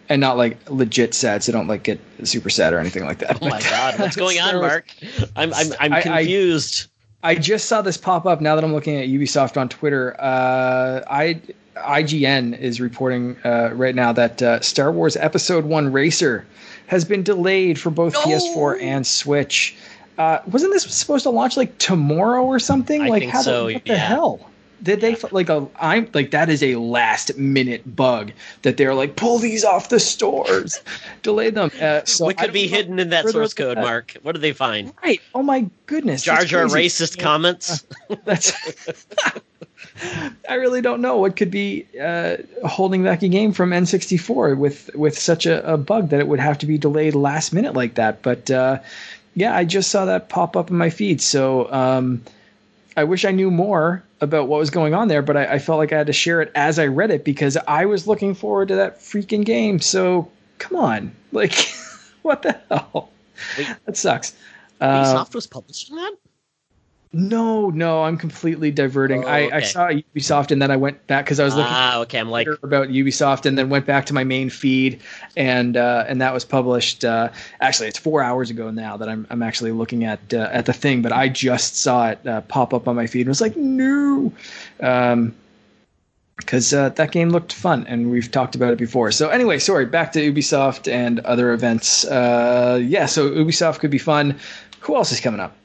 and not like legit sad, so don't like get super sad or anything like that. Oh my [laughs] god, what's going on, Mark? [laughs] I'm I'm I'm confused. I just saw this pop up now that I'm looking at Ubisoft on Twitter. Uh, I IGN is reporting uh, right now that uh, Star Wars Episode One Racer has been delayed for both no! PS4 and Switch. Uh, wasn't this supposed to launch like tomorrow or something? I like how so, the, what yeah. the hell? Did they like a? I'm like that is a last minute bug that they're like pull these off the stores, [laughs] delay them. Uh, so what could be hidden in that source code, that. Mark? What did they find? Right. Oh my goodness. Jar Jar racist yeah. comments. Uh, that's. [laughs] I really don't know what could be uh, holding back a game from N64 with with such a, a, bug that it would have to be delayed last minute like that. But uh, yeah, I just saw that pop up in my feed. So um, I wish I knew more about what was going on there, but I, I, felt like I had to share it as I read it because I was looking forward to that freaking game. So come on, [laughs] like, what the hell? Wait, that sucks. Ubisoft uh, was publishing that. No, no, I'm completely diverting. Oh, okay. I, I saw Ubisoft and then I went back because I was looking. Ah, okay. I'm like about Ubisoft and then went back to my main feed and uh, and that was published. Uh, actually, it's four hours ago now that I'm I'm actually looking at uh, at the thing, but I just saw it uh, pop up on my feed and was like, no. Um, because uh, that game looked fun and we've talked about it before. So anyway, sorry, back to Ubisoft and other events. Uh, yeah, so Ubisoft could be fun. Who else is coming up?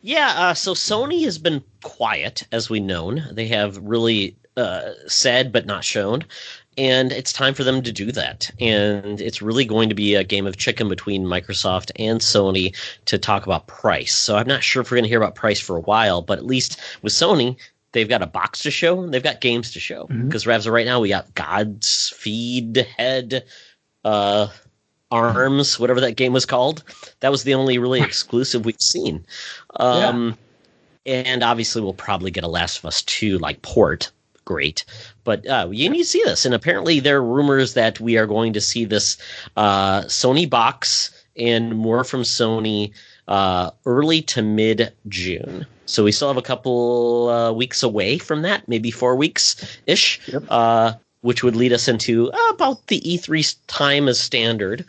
Yeah, uh, so Sony has been quiet, as we known. They have really uh, said but not shown, and it's time for them to do that. And it's really going to be a game of chicken between Microsoft and Sony to talk about price. So I'm not sure if we're going to hear about price for a while, but at least with Sony, they've got a box to show, and they've got games to show. Because mm-hmm. Ravs right now, we got God's Feed Head. Uh, Arms, whatever that game was called. That was the only really [laughs] exclusive we've seen. Um, yeah. And obviously, we'll probably get a Last of Us 2 like port. Great. But uh, you need to see this. And apparently, there are rumors that we are going to see this uh, Sony box and more from Sony uh, early to mid June. So we still have a couple uh, weeks away from that, maybe four weeks ish. Yep. Uh, which would lead us into uh, about the E3 time as standard,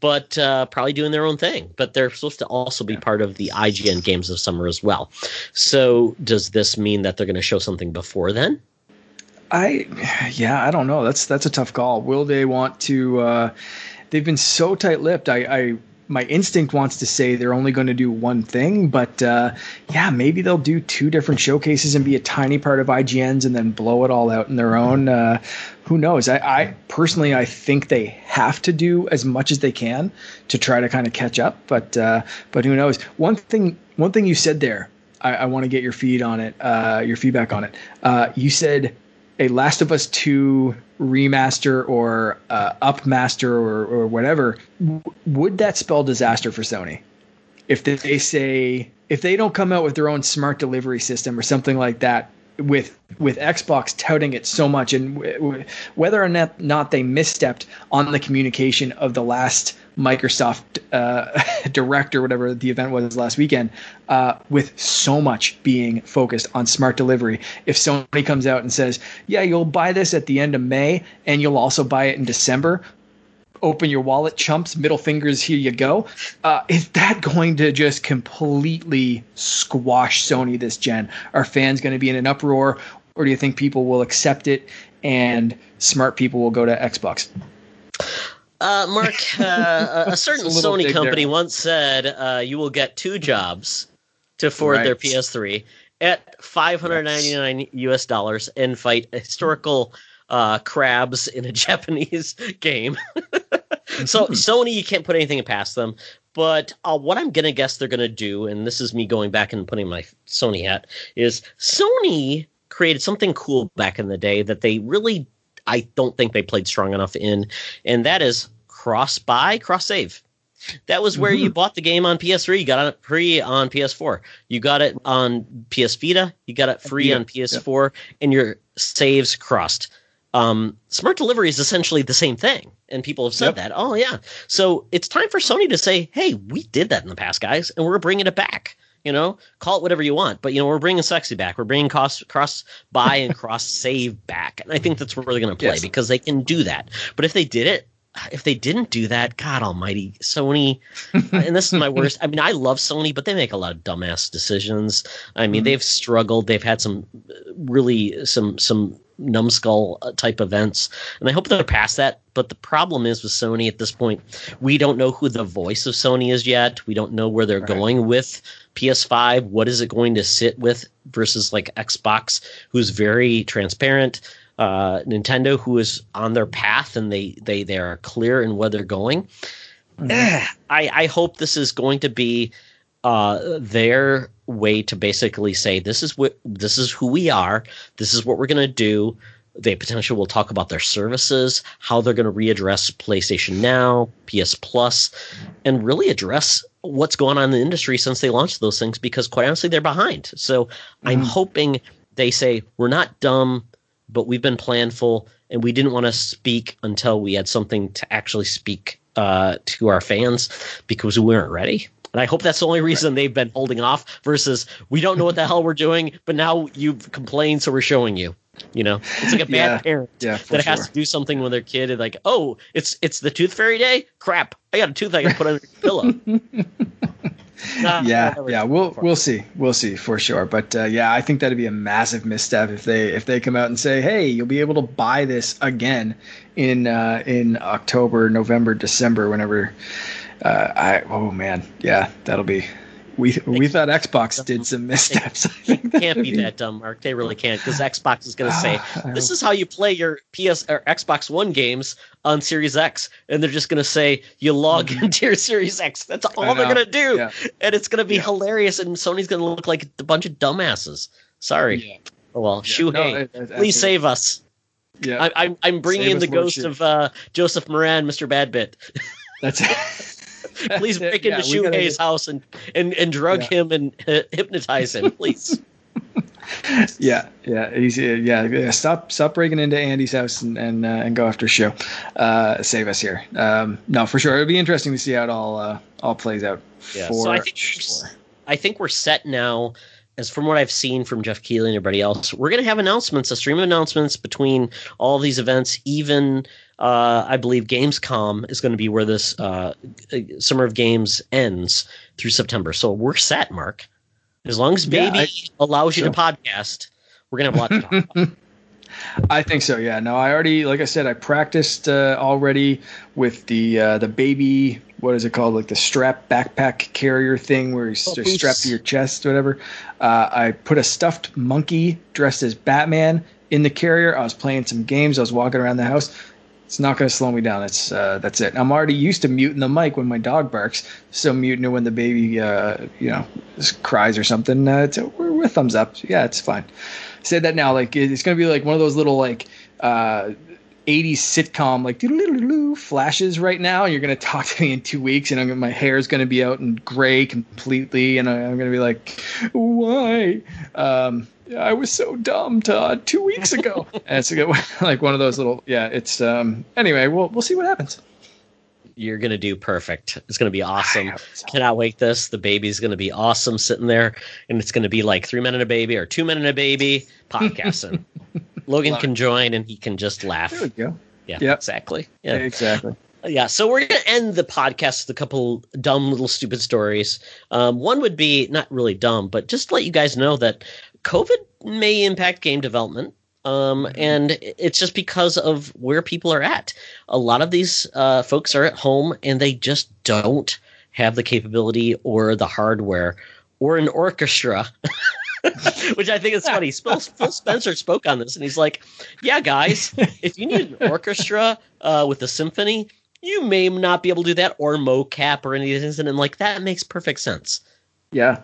but uh, probably doing their own thing. But they're supposed to also be part of the IGN Games of Summer as well. So does this mean that they're going to show something before then? I, yeah, I don't know. That's that's a tough call. Will they want to? Uh, they've been so tight-lipped. I, I my instinct wants to say they're only going to do one thing, but uh, yeah, maybe they'll do two different showcases and be a tiny part of IGN's and then blow it all out in their own. Uh, who knows? I, I, personally, I think they have to do as much as they can to try to kind of catch up, but uh, but who knows? One thing, one thing you said there, I, I want to get your feed on it, uh, your feedback on it. Uh, you said a Last of Us Two remaster or uh, upmaster or, or whatever, w- would that spell disaster for Sony? If they say if they don't come out with their own smart delivery system or something like that, with with Xbox touting it so much, and w- w- whether or not, not they misstepped on the communication of the last Microsoft uh, [laughs] direct or whatever the event was last weekend, uh, with so much being focused on smart delivery. If Sony comes out and says, "Yeah, you'll buy this at the end of May, and you'll also buy it in December," open your wallet, chumps, middle fingers, here you go. Uh, is that going to just completely squash Sony this gen? Are fans going to be in an uproar, or do you think people will accept it and smart people will go to Xbox? Uh, Mark, [laughs] uh, a certain a Sony company there. once said uh, you will get two jobs to afford right. their PS3 at 599 yes. US dollars and fight historical uh, crabs in a [laughs] Japanese game. [laughs] so Sony, you can't put anything past them. But uh, what I'm gonna guess they're gonna do, and this is me going back and putting my Sony hat, is Sony created something cool back in the day that they really, I don't think they played strong enough in, and that is cross buy, cross save. That was where mm-hmm. you bought the game on PS3. You got it free on PS4. You got it on PS Vita. You got it free yeah, on PS4, yeah. and your saves crossed. Um, smart delivery is essentially the same thing, and people have said yep. that. Oh yeah, so it's time for Sony to say, "Hey, we did that in the past, guys, and we're bringing it back." You know, call it whatever you want, but you know, we're bringing sexy back. We're bringing cross cross buy and cross [laughs] save back, and I think that's where they're going to play yes. because they can do that. But if they did it if they didn't do that, God Almighty, Sony, [laughs] and this is my worst. I mean, I love Sony, but they make a lot of dumbass decisions. I mean, mm-hmm. they've struggled. They've had some really some some numbskull uh, type events, and I hope they're past that. But the problem is with Sony at this point, we don't know who the voice of Sony is yet. We don't know where they're right. going with PS5. What is it going to sit with versus like Xbox, who's very transparent uh, Nintendo, who is on their path and they they they are clear in where they're going. Mm-hmm. [sighs] I I hope this is going to be uh, their way to basically say this is what this is who we are. This is what we're going to do. They potentially will talk about their services, how they're going to readdress PlayStation Now, PS Plus, and really address what's going on in the industry since they launched those things. Because quite honestly, they're behind. So mm-hmm. I'm hoping they say we're not dumb but we've been planful and we didn't want to speak until we had something to actually speak uh, to our fans because we weren't ready. And I hope that's the only reason right. they've been holding off versus we don't know what the hell we're doing, but now you've complained, so we're showing you. You know, it's like a bad yeah, parent yeah, that sure. has to do something with their kid and like, oh, it's it's the tooth fairy day. Crap, I got a tooth I can put under your pillow. [laughs] yeah, yeah, we'll we'll see, we'll see for sure. But uh, yeah, I think that'd be a massive misstep if they if they come out and say, hey, you'll be able to buy this again in uh, in October, November, December, whenever. Uh, I oh man, yeah, that'll be we we thought Xbox did some missteps. They can't be that dumb, Mark. They really can't because Xbox is going [sighs] to say this is how you play your PS or Xbox One games on Series X, and they're just going to say you log mm-hmm. into your Series X. That's all they're going to do, yeah. and it's going to be yeah. hilarious. And Sony's going to look like a bunch of dumbasses. Sorry. Yeah. Oh well, Shuhei, no, please save us. Yeah, I, am I'm, I'm bringing save in the ghost of uh, Joseph Moran, Mr. Badbit. That's it. [laughs] [laughs] please break into yeah, Shuhei's house and, and, and drug yeah. him and uh, hypnotize him, please. [laughs] yeah, yeah, he's yeah, yeah. Stop, stop breaking into Andy's house and and, uh, and go after show. Uh, save us here. Um, no, for sure. It'll be interesting to see how it all uh, all plays out. Yeah, so I think sure. I think we're set now. As from what I've seen from Geoff Keighley and everybody else, we're going to have announcements, a stream of announcements between all these events, even uh, I believe Gamescom is going to be where this uh, Summer of Games ends through September. So we're set, Mark. As long as Baby yeah, I, allows you to podcast, we're going to have a lot to talk about. [laughs] I think so. Yeah. No, I already, like I said, I practiced uh, already with the uh, the baby. What is it called? Like the strap backpack carrier thing, where you oh, strap to your chest, whatever. Uh, I put a stuffed monkey dressed as Batman in the carrier. I was playing some games. I was walking around the house. It's not going to slow me down. It's uh, that's it. I'm already used to muting the mic when my dog barks, so muting it when the baby, uh, you know, cries or something. Uh, it's, we're, we're thumbs up. Yeah, it's fine. I Say that now. Like it's going to be like one of those little like. Uh, 80s sitcom like flashes right now. And you're going to talk to me in two weeks, and I'm, my hair is going to be out and gray completely, and I'm going to be like, "Why?" Um, I was so dumb, Todd, two weeks ago. [laughs] and it's [laughs] like one of those little, yeah. It's um. Anyway, we'll we'll see what happens. You're gonna do perfect. It's gonna be awesome. So. Cannot wait. This the baby's gonna be awesome sitting there, and it's gonna be like three men and a baby or two men and a baby [laughs] podcasting. Logan can join, and he can just laugh. There we go. Yeah, yep. exactly. Yeah, exactly. Yeah, so we're going to end the podcast with a couple dumb little stupid stories. Um, one would be not really dumb, but just to let you guys know that COVID may impact game development. Um, and it's just because of where people are at. A lot of these uh, folks are at home and they just don't have the capability or the hardware or an orchestra. [laughs] [laughs] Which I think is funny. Phil, Phil Spencer spoke on this, and he's like, "Yeah, guys, if you need an orchestra uh, with a symphony, you may not be able to do that, or mocap or anything." And like that makes perfect sense. Yeah,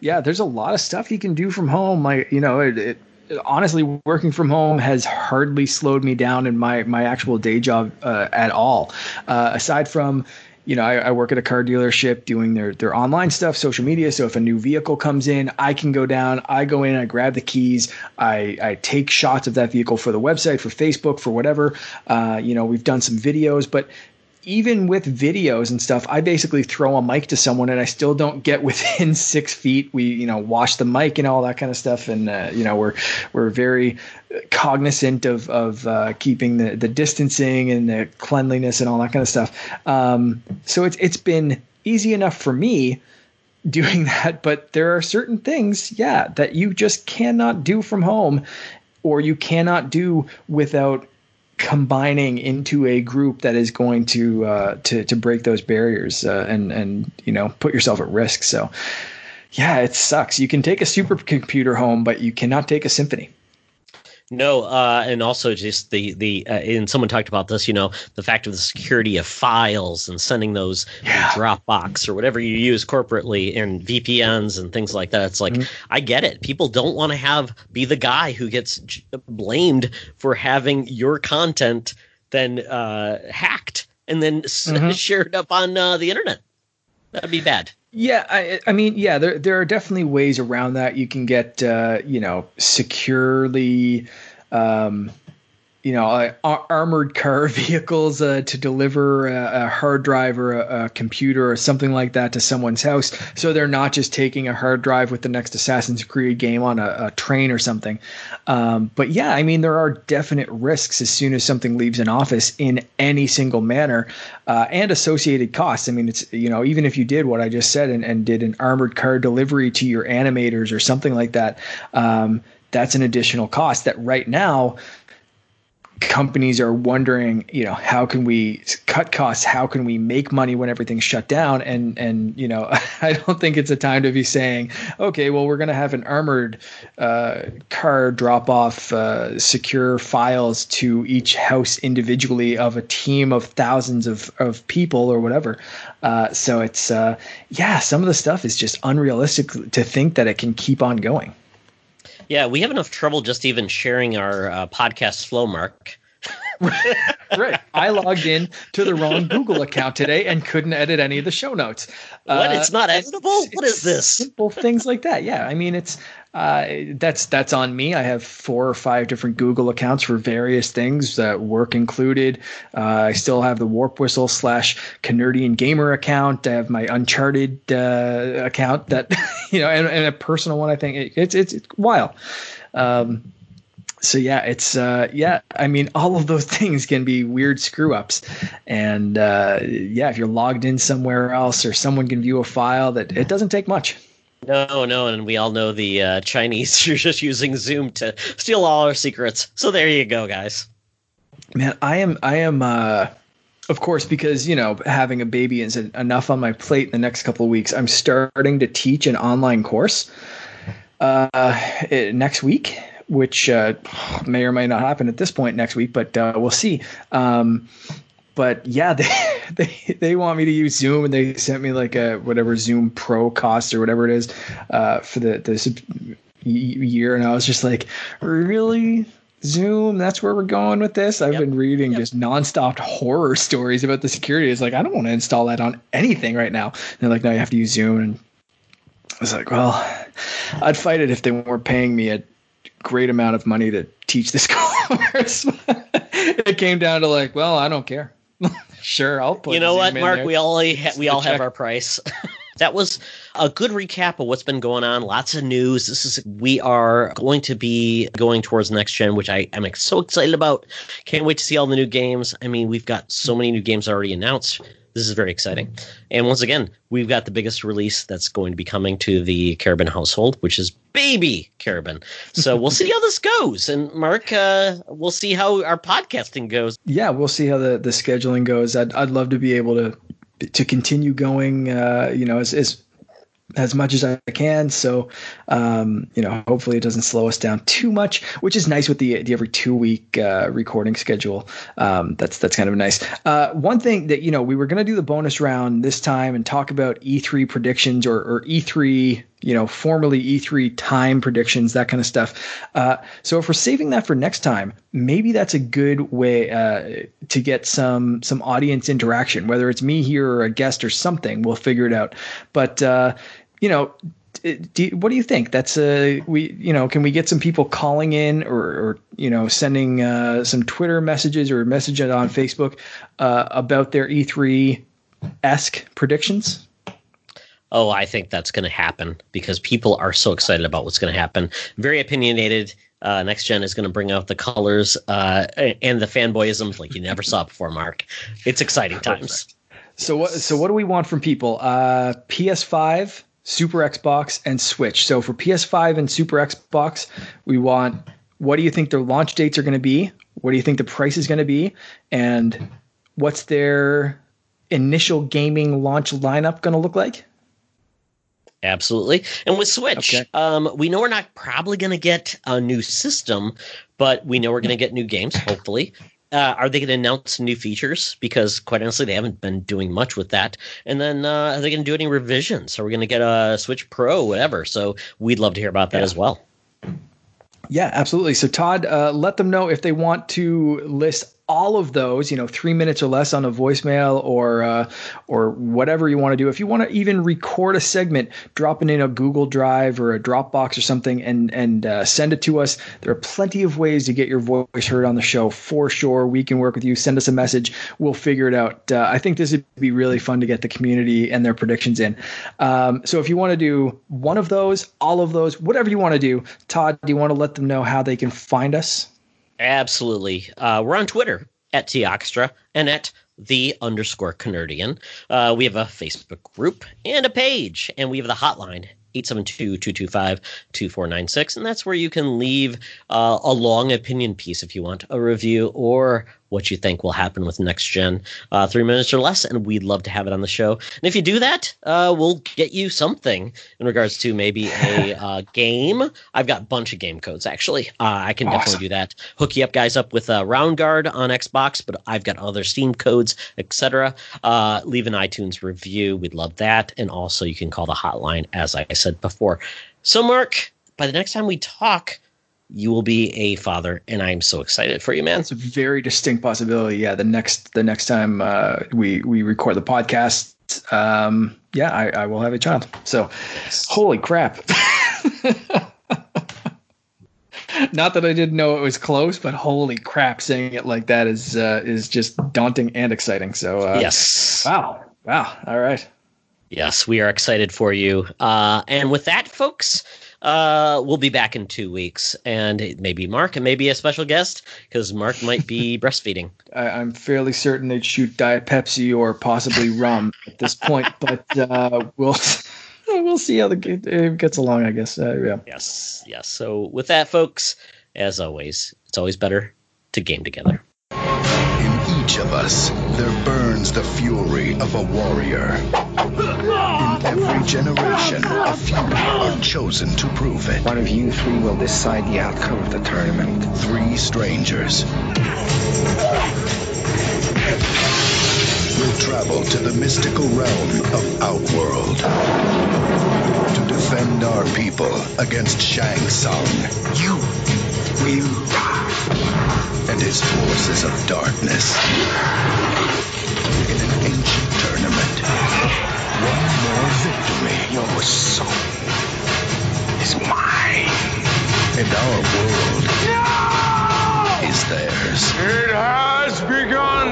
yeah, there's a lot of stuff you can do from home. Like, you know, it, it honestly working from home has hardly slowed me down in my my actual day job uh, at all uh, aside from you know I, I, work at a car dealership doing their their online stuff social media. So if a new vehicle comes in i can go down i go in i grab the keys i i take shots of that vehicle for the website for facebook for whatever. Uh, you know we've done some videos but even with videos and stuff, I basically throw a mic to someone and I still don't get within [laughs] six feet. We, you know, wash the mic and all that kind of stuff. And, uh, you know, we're, we're very cognizant of, of uh, keeping the, the distancing and the cleanliness and all that kind of stuff. Um, so it's, it's been easy enough for me doing [laughs] that, but there are certain things, yeah, that you just cannot do from home or you cannot do without combining into a group that is going to uh, to to break those barriers uh, and and you know put yourself at risk. So yeah, it sucks. You can take a supercomputer home, but you cannot take a symphony. No, uh, and also just the the uh, and someone talked about this. You know, the fact of the security of files and sending those yeah. Dropbox or whatever you use corporately and VPNs and things like that. It's like mm-hmm. I get it. People don't want to have be the guy who gets blamed for having your content then uh, hacked and then mm-hmm. shared up on uh, the internet. That'd be bad. Yeah, I, I, mean, yeah, there there are definitely ways around that. You can get, uh, you know, securely, um, you know, uh, armored car [laughs] vehicles uh, to deliver a, a, hard drive or a, a, computer or something like that to someone's house. So they're not just taking a hard drive with the next Assassin's Creed game on a, a train or something. Um, but yeah, I mean, there are definite risks as soon as something leaves an office in any single manner uh, and associated costs. I mean, it's, you know, even if you did what I just said and, and did an armored car delivery to your animators or something like that, um, that's an additional cost that right now companies are wondering, you know, how can we cut costs? How can we make money when everything's shut down? And and you know, [laughs] I don't think it's a time to be saying, okay, well, we're going to have an armored uh, car drop off uh, secure files to each house individually of a team of thousands of of people or whatever. Uh, so it's uh, yeah, some of the stuff is just unrealistic to think that it can keep on going. Yeah, we have enough trouble just even sharing our uh, podcast flow, Mark. [laughs] right. I logged in to the wrong Google account today and couldn't edit any of the show notes. What? Uh, it's not editable? It's, what is this? Simple things like that. Yeah. I mean, it's uh, that's that's on me. I have four or five different Google accounts for various things, that work included. Uh, I still have the Warp Whistle slash Canardian Gamer account. I have my Uncharted uh, account that [laughs] you know, and, and, a personal one. I think it, it's it's it's wild. Um, so yeah, it's uh, yeah. I mean, all of those [laughs] things can be weird screw ups, and uh, yeah, if you're logged in somewhere else or someone can view a file, that it doesn't take much. No, no, and we all know the uh, Chinese [laughs] are just using Zoom to steal all our secrets. So there you go, guys. Man, I am, I am, uh, of course, because you know having a baby is enough on my plate in the next couple of weeks. I'm starting to teach an online course uh, next week which uh, may or may not happen at this point next week, but uh, we'll see. Um, but yeah, [laughs] they, [laughs] they they want me to use Zoom, and they sent me like a whatever Zoom Pro cost or whatever it is uh, for the this year, and I was just like, really. Zoom, that's where we're going with this. I've yep. been reading yep. just nonstop horror stories about the security. It's like I don't want to install that on anything right now. And they're like, no, you have to use Zoom. And I was like, well, I'd fight it if they weren't paying me a great amount of money to teach this [laughs] course. it came down to like, well, I don't care. [laughs] sure, I'll put. You know what, Mark? We all ha- we all check. have our price. [laughs] that was a good recap of what's been going on. Lots of news. This is we are going to be going towards next gen, which I am so excited about. Can't wait to see all the new games. I mean, we've got so many new games already announced. This is very exciting. And once again, we've got the biggest release that's going to be coming to the Carabin household, which is Baby Carabin. So we'll see how this goes. And Mark, uh, we'll see how our podcasting goes. Yeah, we'll see how the, the scheduling goes. I'd, I'd love to be able to to continue going, uh, you know, as, as as much as I can. So, um, you know, hopefully it doesn't slow us down too much, which is nice with the, the every two week uh, recording schedule. Um, that's that's kind of nice. Uh, one thing that you know we were going to do the bonus round this time and talk about E3 predictions or, or E3 you know, formerly E3 time predictions, that kind of stuff. Uh, so if we're saving that for next time, maybe that's a good way uh, to get some some audience interaction, whether it's me here or a guest or something. We'll figure it out. But uh, you know, do, what do you think? That's a we you know can we get some people calling in or, or you know sending uh, some Twitter messages or messages on Facebook uh, about their E3 esque predictions? Oh, I think that's going to happen because people are so excited about what's going to happen. Very opinionated. Uh, next gen is going to bring out the colors uh, and the fanboyism like you never saw before. Mark, it's exciting times. So what? So what do we want from people? Uh, PS5, Super Xbox, and Switch. So for PS5 and Super Xbox, we want. What do you think their launch dates are going to be? What do you think the price is going to be? And what's their initial gaming launch lineup going to look like? Absolutely. And with Switch, okay. um, we know we're not probably going to get a new system, but we know we're going to get new games, hopefully. Uh, are they going to announce new features? Because quite honestly, they haven't been doing much with that. And then uh, are they going to do any revisions? Are we going to get a Switch Pro, whatever? So we'd love to hear about that yeah. as well. Yeah, absolutely. So Todd, uh, let them know if they want to list all of those, you know, three minutes or less on a voicemail or uh, or whatever you want to do. If you want to even record a segment, drop it in a Google Drive or a Dropbox or something, and and uh, send it to us. There are plenty of ways to get your voice heard on the show for sure. We can work with you. Send us a message. We'll figure it out. Uh, I think this would be really fun to get the community and their predictions in. Um, so if you want to do one of those, all of those, whatever you want to do, Todd, do you want to let them know how they can find us? Absolutely. Uh, we're on Twitter at Teoxtra and at the underscore Canardian. Uh, we have a Facebook group and a page, and we have the hotline 872-225-2496 and that's where you can leave uh, a long opinion piece if you want a review or what you think will happen with next gen uh, three minutes or less and we'd love to have it on the show. And if you do that uh, we'll get you something in regards to maybe a [laughs] uh, game. I've got a bunch of game codes actually. Uh, i can awesome. definitely do that. Hook you up guys up with a Roundguard on xbox but i've got other steam codes etc uh, leave an itunes review. We'd love that. And also you can call the hotline as i said before. So mark by the next time we talk you will be a father, and I'm so excited for you, man. It's a very distinct possibility. Yeah, the next the next time uh, we we record the podcast, um, yeah, I, I will have a child. So, holy crap! [laughs] Not that I didn't know it was close, but holy crap, saying it like that is uh, is just daunting and exciting. So uh, yes, wow, wow, all right. Yes, we are excited for you. Uh, and with that, folks, uh, we'll be back in two weeks, and maybe Mark, and maybe a special guest because Mark might be [laughs] breastfeeding. I, am fairly certain they'd shoot Diet Pepsi or possibly rum at this point, [laughs] but uh, we'll we'll see how the it gets along. I guess. Uh, yeah. Yes. Yes. So with that, folks, as always, it's always better to game together. In each of us, there burns the fury of a warrior every generation, a few are chosen to prove it. One of you three will decide the outcome of the tournament. Three strangers will travel to the mystical realm of Outworld to defend our people against Shang Tsung. You will die. And his forces of darkness in an ancient tournament. One me. Your soul is mine. And our world no! is theirs. It has begun.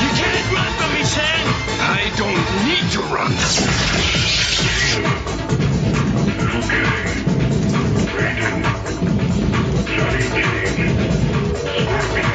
You can't run from me, Chad! I don't need to run. Okay. Brandon. Johnny King.